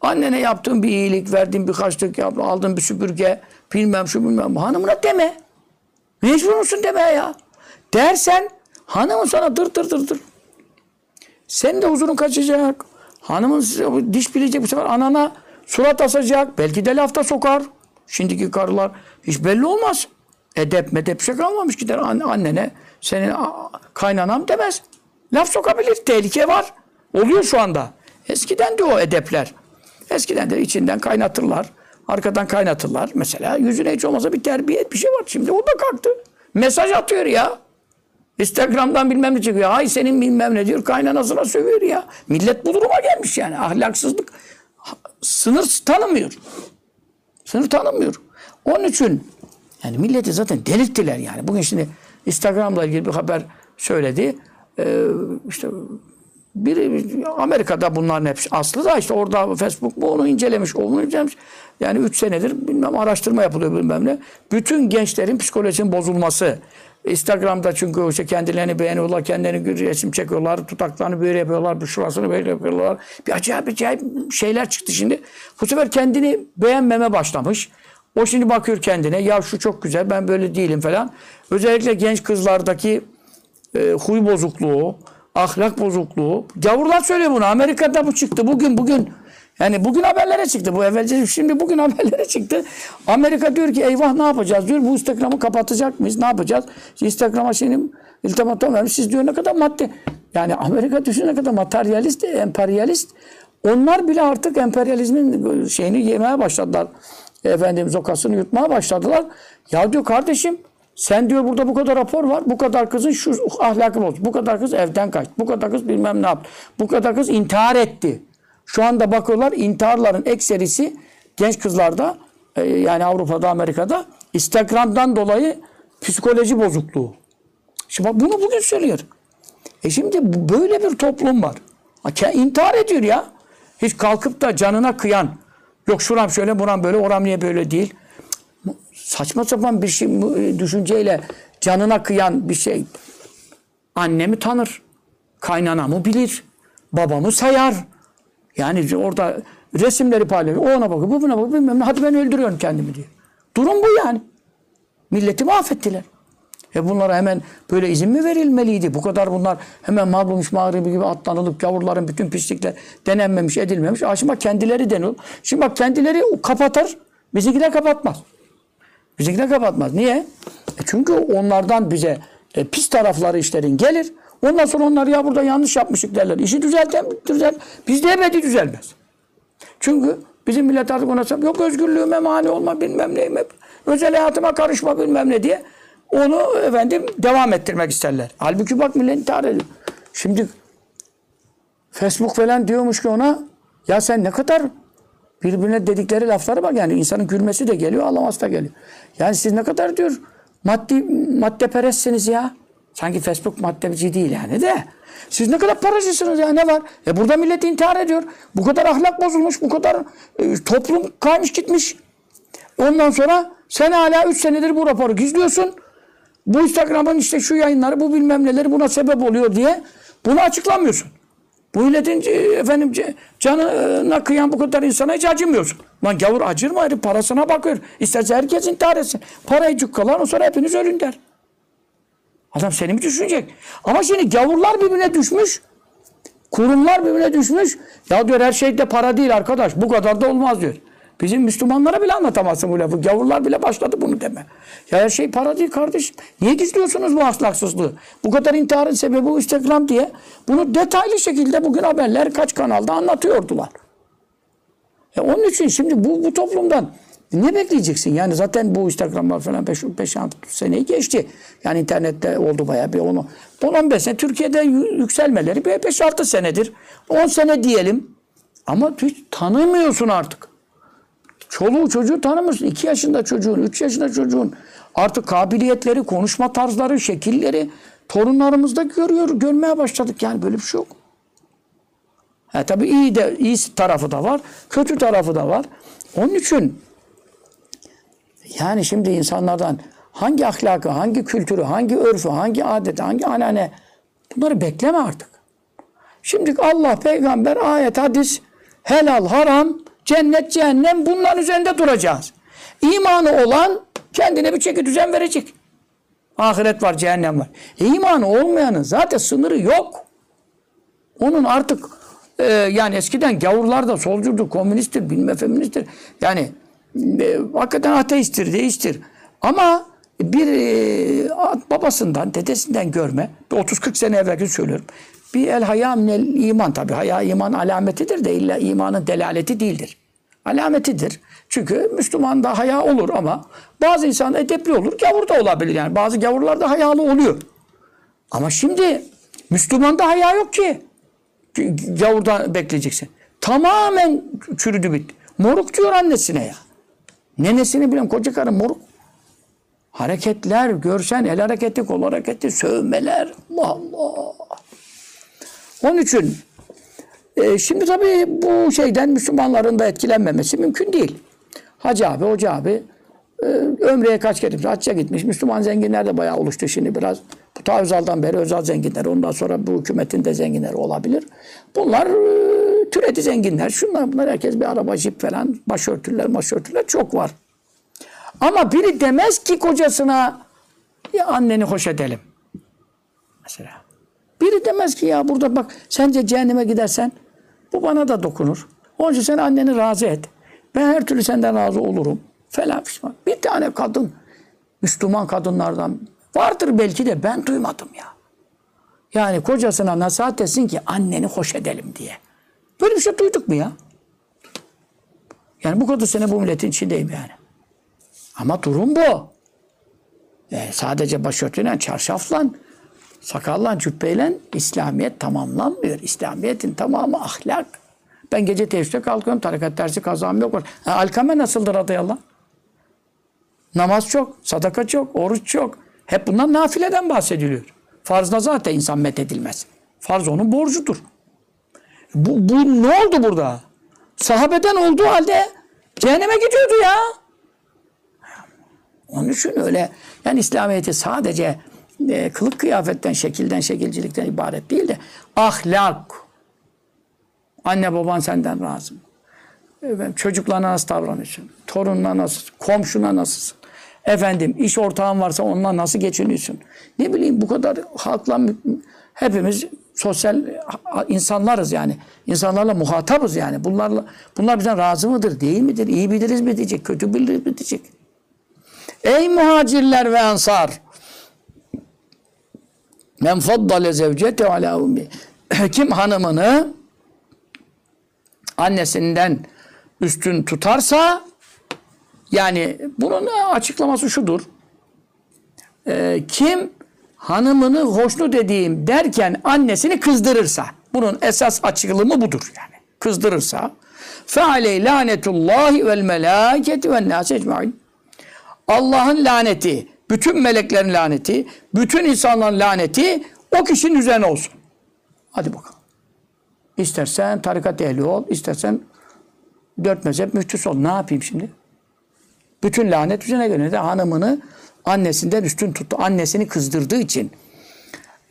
Annene yaptığın bir iyilik, verdiğin bir kaçlık, yaptın, aldığın bir süpürge, bilmem şu bilmem. Hanımına deme. Mecbur musun deme ya. Dersen hanımın sana dır dır dır dır. Senin de huzurun kaçacak. Hanımın size diş bilecek bu sefer anana surat asacak. Belki de lafta sokar. Şimdiki karılar hiç belli olmaz. Edep medep şey kalmamış gider an- annene senin kaynanam demez. Laf sokabilir. Tehlike var. Oluyor şu anda. Eskiden de o edepler. Eskiden de içinden kaynatırlar. Arkadan kaynatırlar. Mesela yüzüne hiç olmasa bir terbiye bir şey var. Şimdi o da kalktı. Mesaj atıyor ya. Instagram'dan bilmem ne çıkıyor. Hay senin bilmem ne diyor. Kaynanasına sövüyor ya. Millet bu duruma gelmiş yani. Ahlaksızlık sınır tanımıyor. Sınır tanımıyor. Onun için yani milleti zaten delirttiler yani. Bugün şimdi Instagram'la ilgili bir haber söyledi. Ee, işte biri Amerika'da bunların hepsi aslı da işte orada Facebook bu onu incelemiş, onu incelemiş. Yani 3 senedir bilmem araştırma yapılıyor bilmem ne. Bütün gençlerin psikolojisinin bozulması. Instagram'da çünkü işte kendilerini beğeniyorlar, kendilerini resim çekiyorlar, tutaklarını böyle yapıyorlar, bir şurasını böyle yapıyorlar. Bir acayip acayip şeyler çıktı şimdi. Bu sefer kendini beğenmeme başlamış. O şimdi bakıyor kendine, ya şu çok güzel, ben böyle değilim falan. Özellikle genç kızlardaki e, huy bozukluğu, ahlak bozukluğu. Gavurlar söylüyor bunu. Amerika'da bu çıktı. Bugün bugün. Yani bugün haberlere çıktı. Bu evvelce şimdi bugün haberlere çıktı. Amerika diyor ki eyvah ne yapacağız diyor. Bu Instagram'ı kapatacak mıyız? Ne yapacağız? Instagram'a senin iltifatı vermiş. Siz diyor ne kadar madde. Yani Amerika düşün ne kadar materyalist, emperyalist. Onlar bile artık emperyalizmin şeyini yemeye başladılar. Efendim zokasını yutmaya başladılar. Ya diyor kardeşim sen diyor burada bu kadar rapor var. Bu kadar kızın şu ahlakı bozdu. Bu kadar kız evden kaçtı. Bu kadar kız bilmem ne yaptı. Bu kadar kız intihar etti. Şu anda bakıyorlar intiharların ekserisi genç kızlarda e, yani Avrupa'da Amerika'da Instagram'dan dolayı psikoloji bozukluğu. Şimdi bunu bugün söylüyor. E şimdi böyle bir toplum var. İntihar ediyor ya. Hiç kalkıp da canına kıyan. Yok şuram şöyle buram böyle oram niye böyle değil. Saçma sapan bir şey bu, düşünceyle canına kıyan bir şey. Annemi tanır. Kaynanamı bilir. Babamı sayar. Yani orada resimleri paylaşıyor. O ona bakıyor, bu buna bakıyor. Bilmem ne. Hadi ben öldürüyorum kendimi diyor. Durum bu yani. Milleti mahvettiler. E bunlara hemen böyle izin mi verilmeliydi? Bu kadar bunlar hemen mal bulmuş mağribi gibi atlanılıp gavurların bütün pislikler denenmemiş, edilmemiş. Bak kendileri deniyor. Şimdi bak kendileri kapatır, bizimkiler kapatmaz. Bizimkiler kapatmaz. Niye? E çünkü onlardan bize e, pis tarafları işlerin gelir. Ondan sonra onlar ya burada yanlış yapmıştık derler. İşi düzelten düzel. Bizde ebedi düzelmez. Çünkü bizim millet artık ona yok özgürlüğüme mani olma bilmem neyime, özel hayatıma karışma bilmem ne diye onu efendim devam ettirmek isterler. Halbuki bak millet intihar ediyor. Şimdi Facebook falan diyormuş ki ona ya sen ne kadar birbirine dedikleri laflara bak yani insanın gülmesi de geliyor ağlaması da geliyor. Yani siz ne kadar diyor maddi maddeperestsiniz ya. Sanki Facebook maddeci değil yani de. Siz ne kadar paracısınız ya ne var? E burada millet intihar ediyor. Bu kadar ahlak bozulmuş, bu kadar e, toplum kaymış gitmiş. Ondan sonra sen hala 3 senedir bu raporu gizliyorsun. Bu Instagram'ın işte şu yayınları, bu bilmem neleri buna sebep oluyor diye bunu açıklamıyorsun. Bu milletin e, efendim canına kıyan bu kadar insana hiç acımıyorsun. Lan gavur acır mı? Parasına bakıyor. İsterse herkes intihar etsin. Parayı cukkalar sonra hepiniz ölün der. Adam seni mi düşünecek? Ama şimdi gavurlar birbirine düşmüş. Kurumlar birbirine düşmüş. Ya diyor her şey de para değil arkadaş. Bu kadar da olmaz diyor. Bizim Müslümanlara bile anlatamazsın bu lafı. Gavurlar bile başladı bunu deme. Ya her şey para değil kardeşim. Niye gizliyorsunuz bu ahlaksızlığı? Bu kadar intiharın sebebi bu Instagram diye. Bunu detaylı şekilde bugün haberler kaç kanalda anlatıyordular. E onun için şimdi bu, bu toplumdan ne bekleyeceksin? Yani zaten bu Instagram'lar falan 5-6 seneyi geçti. Yani internette oldu bayağı bir onu. 10-15 sene Türkiye'de yü- yükselmeleri bir 5-6 senedir. 10 sene diyelim. Ama hiç tanımıyorsun artık. Çoluğu çocuğu tanımıyorsun. 2 yaşında çocuğun, 3 yaşında çocuğun artık kabiliyetleri, konuşma tarzları, şekilleri torunlarımızda görüyor, görmeye başladık. Yani böyle bir şey yok. Ha, tabii iyi de iyi tarafı da var, kötü tarafı da var. Onun için yani şimdi insanlardan hangi ahlakı, hangi kültürü, hangi örfü, hangi adeti, hangi anane bunları bekleme artık. Şimdi Allah, peygamber, ayet, hadis, helal, haram cennet, cehennem bunların üzerinde duracağız. İmanı olan kendine bir çeki düzen verecek. Ahiret var, cehennem var. E, olmayanın zaten sınırı yok. Onun artık e, yani eskiden gavurlar da solcudur, komünisttir, bilmem feministtir. Yani e, hakikaten ateisttir, deisttir. Ama bir e, babasından, dedesinden görme, 30-40 sene evvelki söylüyorum. Bir el haya minel iman tabi. Haya iman alametidir de illa imanın delaleti değildir. Alametidir. Çünkü Müslümanda haya olur ama bazı insan edepli olur. Gavur da olabilir yani. Bazı gavurlar da hayalı oluyor. Ama şimdi Müslümanda haya yok ki. Gavurdan bekleyeceksin. Tamamen çürüdü bitti. Moruk diyor annesine ya. Nenesini bilmem koca karı moruk. Hareketler görsen el hareketi, kol hareketi, sövmeler. Allah Allah. Onun için e, şimdi tabii bu şeyden Müslümanların da etkilenmemesi mümkün değil. Hacı abi, hoca abi e, ömreye kaç kere hacca gitmiş. Müslüman zenginler de bayağı oluştu şimdi biraz. Bu ta Özal'dan beri Özal zenginler. Ondan sonra bu hükümetin de zenginleri olabilir. Bunlar e, türedi zenginler. Şunlar bunlar herkes bir araba, jip falan, başörtüler, başörtüler çok var. Ama biri demez ki kocasına ya anneni hoş edelim. Mesela. Biri demez ki ya burada bak sence cehenneme gidersen bu bana da dokunur. Onun için sen anneni razı et. Ben her türlü senden razı olurum. Falan pişman. Bir tane kadın Müslüman kadınlardan vardır belki de ben duymadım ya. Yani kocasına nasihat etsin ki anneni hoş edelim diye. Böyle bir şey duyduk mu ya? Yani bu kadar sene bu milletin içindeyim yani. Ama durum bu. E, sadece başörtüyle, çarşafla, sakalla, cübbeyle İslamiyet tamamlanmıyor. İslamiyet'in tamamı ahlak. Ben gece teheccüde kalkıyorum, tarikat dersi kazanım yok. Ha, alkame nasıldır adayallah? Namaz çok, sadaka çok, oruç çok. Hep bundan nafileden bahsediliyor. Farzda zaten insan methedilmez. Farz onun borcudur. Bu, bu ne oldu burada? Sahabeden olduğu halde cehenneme gidiyordu ya. Onun için öyle yani İslamiyet'i sadece e, kılık kıyafetten, şekilden, şekilcilikten ibaret değil de ahlak. Anne baban senden razı mı? Efendim, çocuklarına nasıl davranıyorsun? Torununa nasıl? Komşuna nasılsın? Efendim iş ortağın varsa onunla nasıl geçiniyorsun? Ne bileyim bu kadar halkla hepimiz sosyal insanlarız yani. İnsanlarla muhatabız yani. Bunlarla bunlar bizden razı mıdır, değil midir? İyi biliriz mi diyecek, kötü biliriz mi diyecek? Ey muhacirler ve ensar! Men faddale zevcete ala ummi. Kim hanımını annesinden üstün tutarsa yani bunun açıklaması şudur. Ee, kim hanımını hoşnut edeyim derken annesini kızdırırsa bunun esas açıklımı budur yani. Kızdırırsa fe aleyh lanetullahi vel melâketi ven nâs ecmaîn. Allah'ın laneti, bütün meleklerin laneti, bütün insanların laneti o kişinin üzerine olsun. Hadi bakalım. İstersen tarikat ehli ol, istersen dört mezhep müftüsü ol. Ne yapayım şimdi? Bütün lanet üzerine göre hanımını annesinden üstün tuttu. Annesini kızdırdığı için.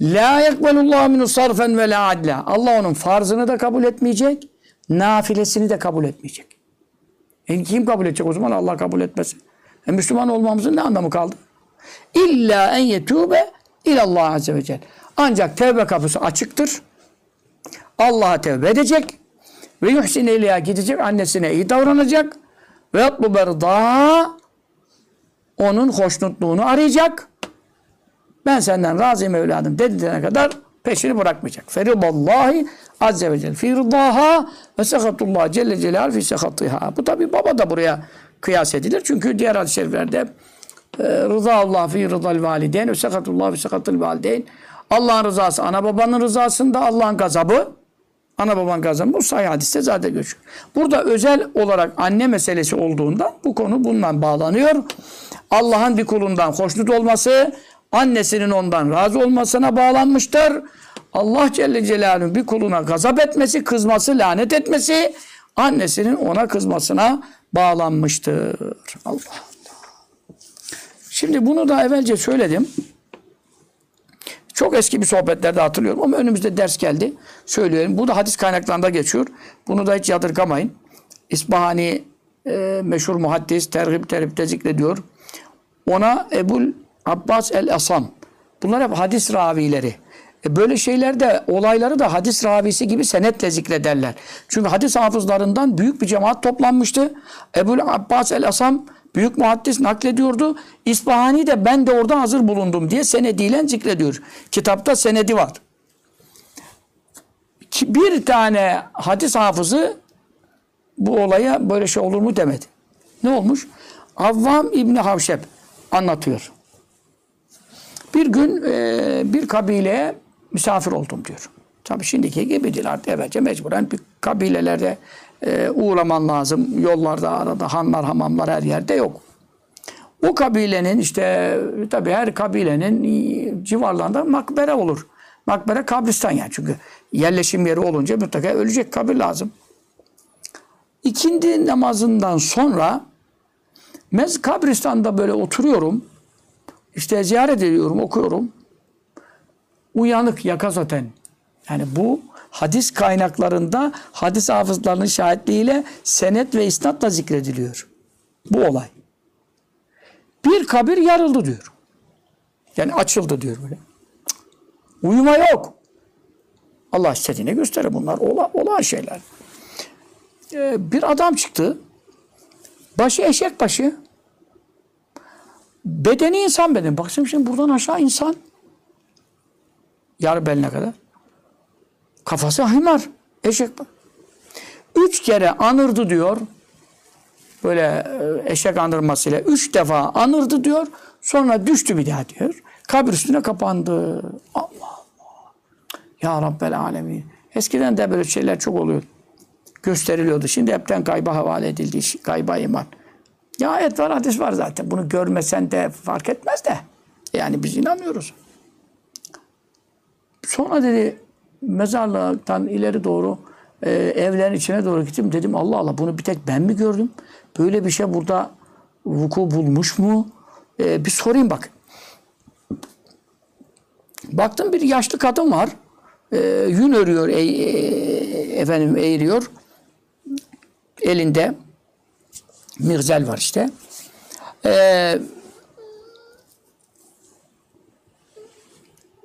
La yekbelullahu minu sarfen ve la adla. Allah onun farzını da kabul etmeyecek, nafilesini de kabul etmeyecek. E kim kabul edecek o zaman Allah kabul etmesin. E Müslüman olmamızın ne anlamı kaldı? İlla en yetûbe ilallah azze ve celle. Ancak tevbe kapısı açıktır. Allah'a tevbe edecek ve yuhsin ileyha gidecek, annesine iyi davranacak ve yatluber daha onun hoşnutluğunu arayacak. Ben senden razıyım evladım dediğine kadar peşini bırakmayacak. Feridallahi azze ve celle fi rıdaha ve sekatullah celle celal fi sekatiha. Bu tabi baba da buraya kıyas edilir. Çünkü diğer hadis-i şeriflerde rıza Allah fi rızal valideyn ve sekatullah fi sekatul valideyn. Allah'ın rızası ana babanın rızasında Allah'ın gazabı ana babanın gazabı bu sahih hadiste zaten geçiyor. Burada özel olarak anne meselesi olduğunda bu konu bundan bağlanıyor. Allah'ın bir kulundan hoşnut olması annesinin ondan razı olmasına bağlanmıştır. Allah Celle Celaluhu'nun bir kuluna gazap etmesi, kızması, lanet etmesi annesinin ona kızmasına bağlanmıştır. Allah. Şimdi bunu da evvelce söyledim. Çok eski bir sohbetlerde hatırlıyorum ama önümüzde ders geldi. Söylüyorum. Bu da hadis kaynaklarında geçiyor. Bunu da hiç yadırgamayın. İsbahani e, meşhur muhaddis terhib terhibde zikrediyor. Ona Ebul Abbas el-Asam. Bunlar hep hadis ravileri. E böyle şeylerde olayları da hadis ravisi gibi senetle zikrederler. Çünkü hadis hafızlarından büyük bir cemaat toplanmıştı. Ebul Abbas el-Asam büyük muhaddis naklediyordu. İsbahani de ben de orada hazır bulundum diye senediyle zikrediyor. Kitapta senedi var. Bir tane hadis hafızı bu olaya böyle şey olur mu demedi. Ne olmuş? Avvam İbni Havşep anlatıyor. Bir gün e, bir kabileye misafir oldum diyor. Tabii şimdiki gibi değil artık evvelce mecburen bir kabilelerde e, uğraman lazım. Yollarda arada hanlar hamamlar her yerde yok. O kabilenin işte tabii her kabilenin civarlarında makbere olur. Makbere kabristan yani çünkü yerleşim yeri olunca mutlaka ölecek kabir lazım. İkindi namazından sonra mez kabristanda böyle oturuyorum. İşte ziyaret ediyorum, okuyorum. Uyanık, yakazaten. Yani bu hadis kaynaklarında hadis hafızlarının şahitliğiyle senet ve isnatla zikrediliyor. Bu olay. Bir kabir yarıldı diyor. Yani açıldı diyor böyle. Uyuma yok. Allah istediğine gösterir bunlar. Ola, olan şeyler. Ee, bir adam çıktı. Başı eşek başı. Bedeni insan bedeni. Baksın şimdi buradan aşağı insan. Yarı beline kadar. Kafası himar. Eşek. Üç kere anırdı diyor. Böyle e, eşek andırmasıyla. Üç defa anırdı diyor. Sonra düştü bir daha diyor. Kabir üstüne kapandı. Allah Allah. Ya Rabbel Alemin. Eskiden de böyle şeyler çok oluyor. Gösteriliyordu. Şimdi hepten kayba havale edildi. Kayba iman. Ya ayet var, hadis var zaten. Bunu görmesen de fark etmez de. Yani biz inanmıyoruz. Sonra dedi mezarlıktan ileri doğru e, evlerin içine doğru gittim. Dedim Allah Allah bunu bir tek ben mi gördüm? Böyle bir şey burada vuku bulmuş mu? E, bir sorayım bak. Baktım bir yaşlı kadın var. E, yün örüyor, e, e, efendim eğiriyor. Elinde mirzel var işte. Ee,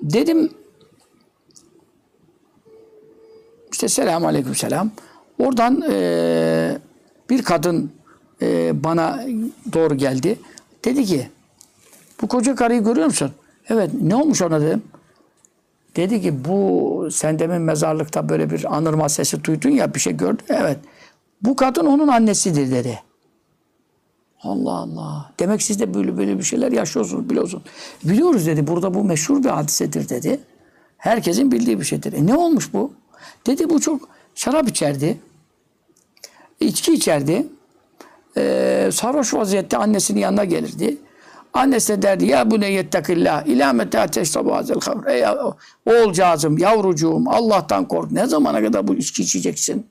dedim işte selamun aleyküm selam. Oradan e, bir kadın e, bana doğru geldi. Dedi ki bu koca karıyı görüyor musun? Evet. Ne olmuş ona dedim. Dedi ki bu sen demin mezarlıkta böyle bir anırma sesi duydun ya bir şey gördün. Evet. Bu kadın onun annesidir dedi. Allah Allah. Demek siz de böyle böyle bir şeyler yaşıyorsunuz biliyorsun. Biliyoruz dedi. Burada bu meşhur bir hadisedir dedi. Herkesin bildiği bir şeydir. E ne olmuş bu? Dedi bu çok şarap içerdi. içki içerdi. Ee, sarhoş vaziyette annesinin yanına gelirdi. Annesi de derdi ya bu ne yettekillah ilâ metâ teşrabu hazel havr. Ey oğulcağızım, yavrucuğum Allah'tan kork. Ne zamana kadar bu içki içeceksin?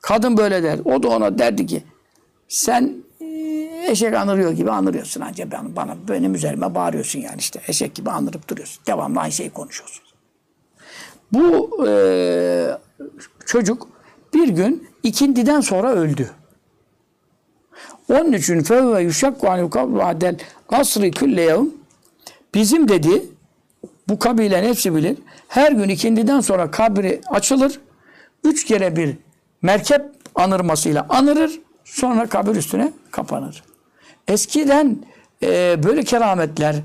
Kadın böyle der. O da ona derdi ki sen eşek anırıyor gibi anırıyorsun ancak ben, bana benim üzerime bağırıyorsun yani işte eşek gibi anırıp duruyorsun. Devamlı aynı şeyi konuşuyorsun. Bu e, çocuk bir gün ikindiden sonra öldü. Onun için fevve yuşakku anil kablu asri külle yevm bizim dedi bu kabilen hepsi bilir. Her gün ikindiden sonra kabri açılır. Üç kere bir merkep anırmasıyla anırır. Sonra kabir üstüne kapanır. Eskiden e, böyle kerametler,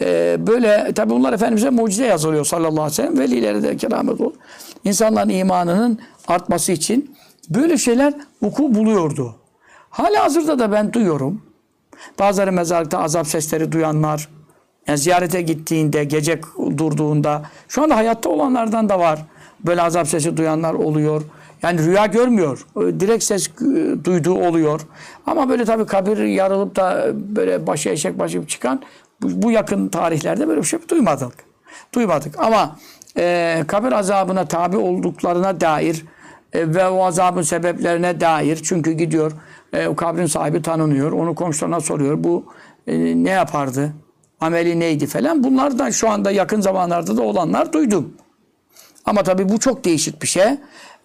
e, böyle tabi bunlar Efendimiz'e mucize yazılıyor sallallahu aleyhi ve sellem. Velilere de keramet olur. İnsanların imanının artması için böyle şeyler vuku buluyordu. Hala hazırda da ben duyuyorum. Bazıları mezarlıkta azap sesleri duyanlar, yani ziyarete gittiğinde, gece durduğunda, şu anda hayatta olanlardan da var. Böyle azap sesi duyanlar oluyor. Yani rüya görmüyor. Direkt ses e, duyduğu oluyor. Ama böyle tabii kabir yarılıp da böyle başı eşek başı çıkan bu, bu yakın tarihlerde böyle bir şey duymadık. Duymadık. Ama e, kabir azabına tabi olduklarına dair e, ve o azabın sebeplerine dair çünkü gidiyor e, o kabrin sahibi tanınıyor. Onu komşularına soruyor. Bu e, ne yapardı? Ameli neydi falan. Bunlardan şu anda yakın zamanlarda da olanlar duydum. Ama tabii bu çok değişik bir şey.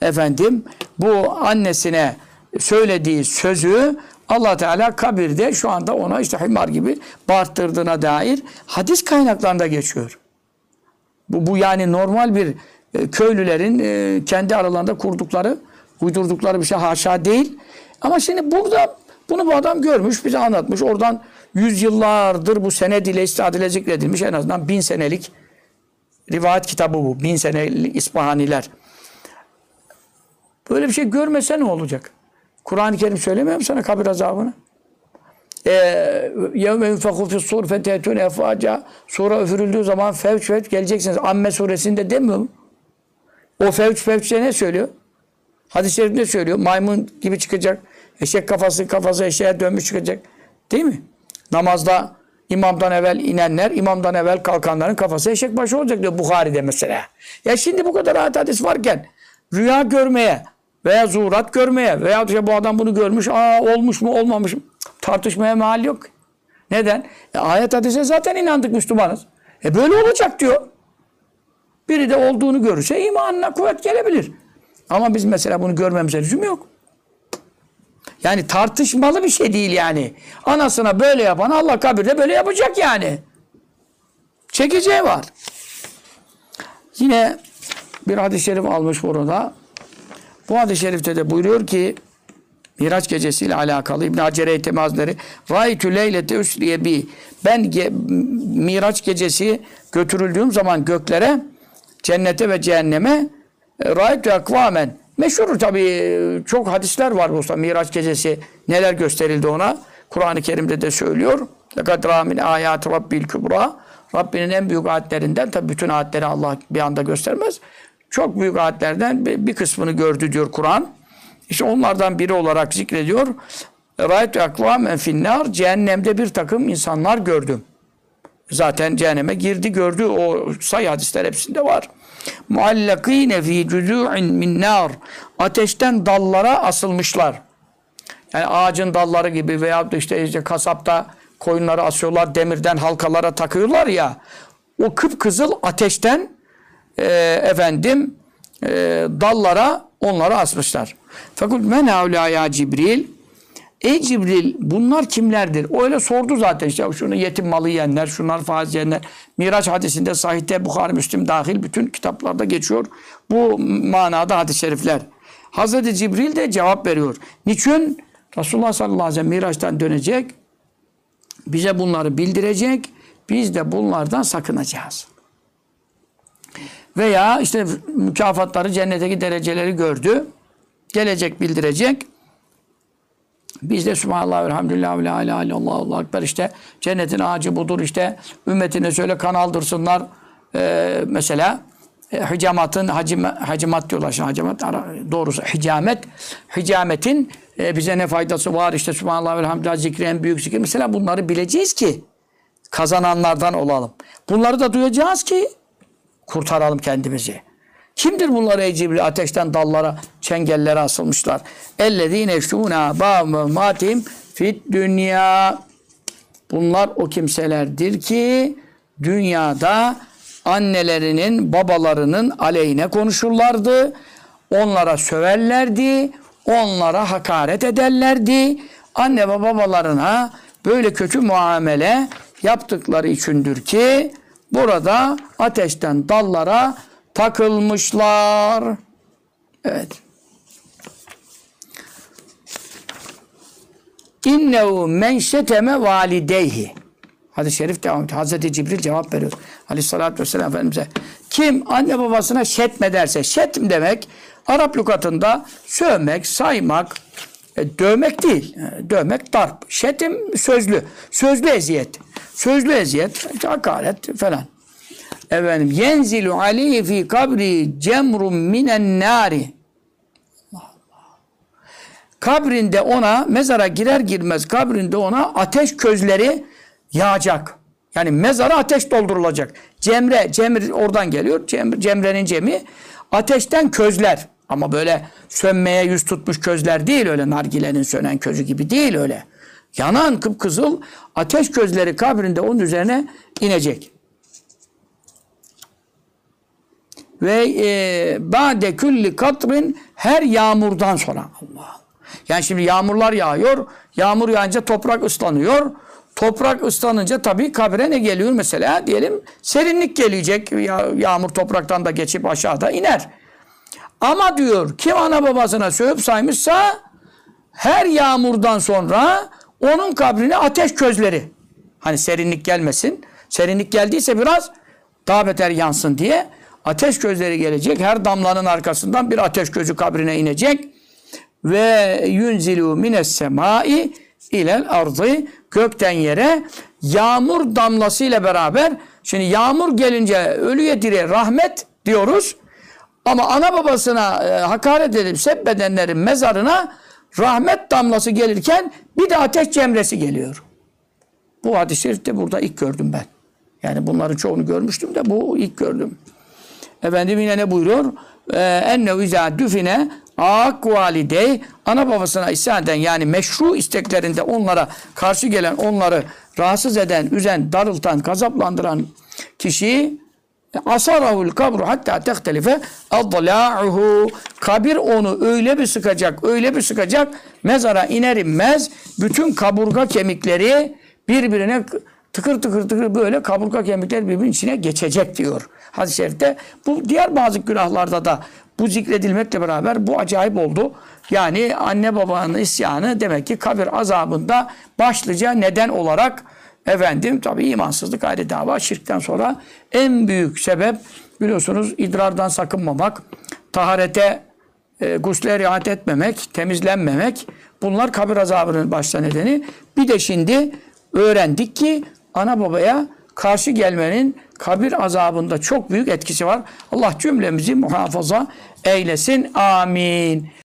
Efendim bu annesine söylediği sözü Allah Teala kabirde şu anda ona işte himar gibi bağırttırdığına dair hadis kaynaklarında geçiyor. Bu, bu yani normal bir e, köylülerin e, kendi aralarında kurdukları, uydurdukları bir şey haşa değil. Ama şimdi burada bunu bu adam görmüş, bize anlatmış. Oradan yüzyıllardır bu sened ile istihad ile zikredilmiş en azından bin senelik rivayet kitabı bu. Bin senelik İspahaniler. Böyle bir şey görmese ne olacak? Kur'an-ı Kerim söylemiyor mu sana kabir azabını? يَوْمَ يُنْفَخُ فِي الصُّورِ فَتَيْتُونَ اَفْوَاجًا Sura üfürüldüğü zaman fevç fevç geleceksiniz. Amme suresinde demiyor mu? O fevç fevçte ne söylüyor? Hadis-i şerif ne söylüyor? Maymun gibi çıkacak. Eşek kafası kafası eşeğe dönmüş çıkacak. Değil mi? Namazda imamdan evvel inenler, imamdan evvel kalkanların kafası eşek başı olacak diyor Bukhari'de mesela. Ya şimdi bu kadar ayet hadis varken rüya görmeye veya zuhurat görmeye veya işte bu adam bunu görmüş, aa olmuş mu olmamış mı tartışmaya mahal yok. Neden? E, ayet hadise zaten inandık Müslümanız. E böyle olacak diyor. Biri de olduğunu görürse imanına kuvvet gelebilir. Ama biz mesela bunu görmemize lüzum yok. Yani tartışmalı bir şey değil yani. Anasına böyle yapan Allah kabirde böyle yapacak yani. Çekeceği var. Yine bir hadis-i şerif almış burada. Bu hadis-i şerifte de buyuruyor ki Miraç gecesiyle alakalı İbn Hacer Eytem Hazretleri Raytü leylete üsriye bi ben ge Miraç gecesi götürüldüğüm zaman göklere cennete ve cehenneme e, Raytü ekvamen meşhur tabii çok hadisler var bu Miraç gecesi neler gösterildi ona Kur'an-ı Kerim'de de söylüyor. Lekad ramin ayat rabbil kübra Rabbinin en büyük ayetlerinden tabi bütün ayetleri Allah bir anda göstermez. Çok büyük ayetlerden bir kısmını gördü diyor Kur'an. İşte onlardan biri olarak zikrediyor. Rayet akvamen finnar cehennemde bir takım insanlar gördüm. Zaten cehenneme girdi gördü o say hadisler hepsinde var. Muallakine fi cüzû'in min nar. Ateşten dallara asılmışlar. Yani ağacın dalları gibi veya işte, işte kasapta koyunları asıyorlar demirden halkalara takıyorlar ya. O kıpkızıl ateşten e, efendim e, dallara onları asmışlar. Fakat men havla ya Cibril Ey Cibril bunlar kimlerdir? O öyle sordu zaten işte şunu yetim malı yiyenler, şunlar faiz yiyenler. Miraç hadisinde sahihte Bukhari, Müslim dahil bütün kitaplarda geçiyor. Bu manada hadis-i şerifler. Hazreti Cibril de cevap veriyor. Niçin? Resulullah sallallahu aleyhi ve sellem Miraç'tan dönecek. Bize bunları bildirecek. Biz de bunlardan sakınacağız. Veya işte mükafatları, cennetteki dereceleri gördü. Gelecek, bildirecek. Biz de Subhanallah, Elhamdülillah, ve la ilahe illallah, Allahu Ekber işte cennetin ağacı budur işte ümmetine söyle kan aldırsınlar. Ee, mesela e, hicamatın hacim, hacimat diyorlar şimdi hacimat doğrusu hicamet hicametin e, bize ne faydası var işte Subhanallah Elhamdülillah zikri en büyük zikir. Mesela bunları bileceğiz ki kazananlardan olalım. Bunları da duyacağız ki kurtaralım kendimizi. Kimdir bunlar ey Cibril? Ateşten dallara, çengellere asılmışlar. Ellezine eştûnâ bâmı matim fit dünya. Bunlar o kimselerdir ki dünyada annelerinin, babalarının aleyhine konuşurlardı. Onlara söverlerdi. Onlara hakaret ederlerdi. Anne ve babalarına böyle kötü muamele yaptıkları içindir ki burada ateşten dallara takılmışlar. Evet. İnnehu men şeteme valideyhi. Hadis-i şerif devam ediyor. Hazreti Cibril cevap veriyor. Aleyhissalatü vesselam Efendimiz'e. Kim anne babasına şetmederse, şetm demek Arap lügatında sövmek, saymak, e, dövmek değil. E, dövmek darp. Şetim sözlü. Sözlü eziyet. Sözlü eziyet, hakaret falan. Efendim yenzilu aleyhi fi kabri cemrum minen nari. Kabrinde ona mezara girer girmez kabrinde ona ateş közleri yağacak. Yani mezara ateş doldurulacak. Cemre, cemre oradan geliyor. Cemre, cemrenin cemi ateşten közler. Ama böyle sönmeye yüz tutmuş közler değil öyle nargilenin sönen közü gibi değil öyle. Yanan kıpkızıl ateş közleri kabrinde onun üzerine inecek. Ve e, ba'de külli katrin her yağmurdan sonra Allah. Yani şimdi yağmurlar yağıyor. Yağmur yağınca toprak ıslanıyor. Toprak ıslanınca tabii kabre ne geliyor mesela? Diyelim serinlik gelecek. Ya- Yağmur topraktan da geçip aşağıda iner. Ama diyor kim ana babasına sövüp saymışsa her yağmurdan sonra onun kabrine ateş közleri. Hani serinlik gelmesin. Serinlik geldiyse biraz daha beter yansın diye ateş gözleri gelecek. Her damlanın arkasından bir ateş gözü kabrine inecek. Ve yunzilu mines semai ilel ardı gökten yere yağmur damlası ile beraber şimdi yağmur gelince ölüye diri rahmet diyoruz. Ama ana babasına e, hakaret edip sebbedenlerin mezarına rahmet damlası gelirken bir de ateş cemresi geliyor. Bu hadis-i şerifte burada ilk gördüm ben. Yani bunların çoğunu görmüştüm de bu ilk gördüm. Efendim yine ne buyuruyor? Ee, Enne izâ düfine ak validey ana babasına isyan yani meşru isteklerinde onlara karşı gelen onları rahatsız eden, üzen, darıltan, gazaplandıran kişi asarahul kabru hatta tehtelife adla'uhu kabir onu öyle bir sıkacak, öyle bir sıkacak mezara iner inmez bütün kaburga kemikleri birbirine tıkır tıkır tıkır böyle kaburga kemikleri birbirinin içine geçecek diyor. Hadis-i şerifte bu diğer bazı günahlarda da bu zikredilmekle beraber bu acayip oldu. Yani anne babanın isyanı demek ki kabir azabında başlıca neden olarak efendim tabi imansızlık ayrı dava şirkten sonra en büyük sebep biliyorsunuz idrardan sakınmamak, taharete e, gusle riayet etmemek, temizlenmemek bunlar kabir azabının başta nedeni. Bir de şimdi öğrendik ki ana babaya karşı gelmenin kabir azabında çok büyük etkisi var. Allah cümlemizi muhafaza eylesin. Amin.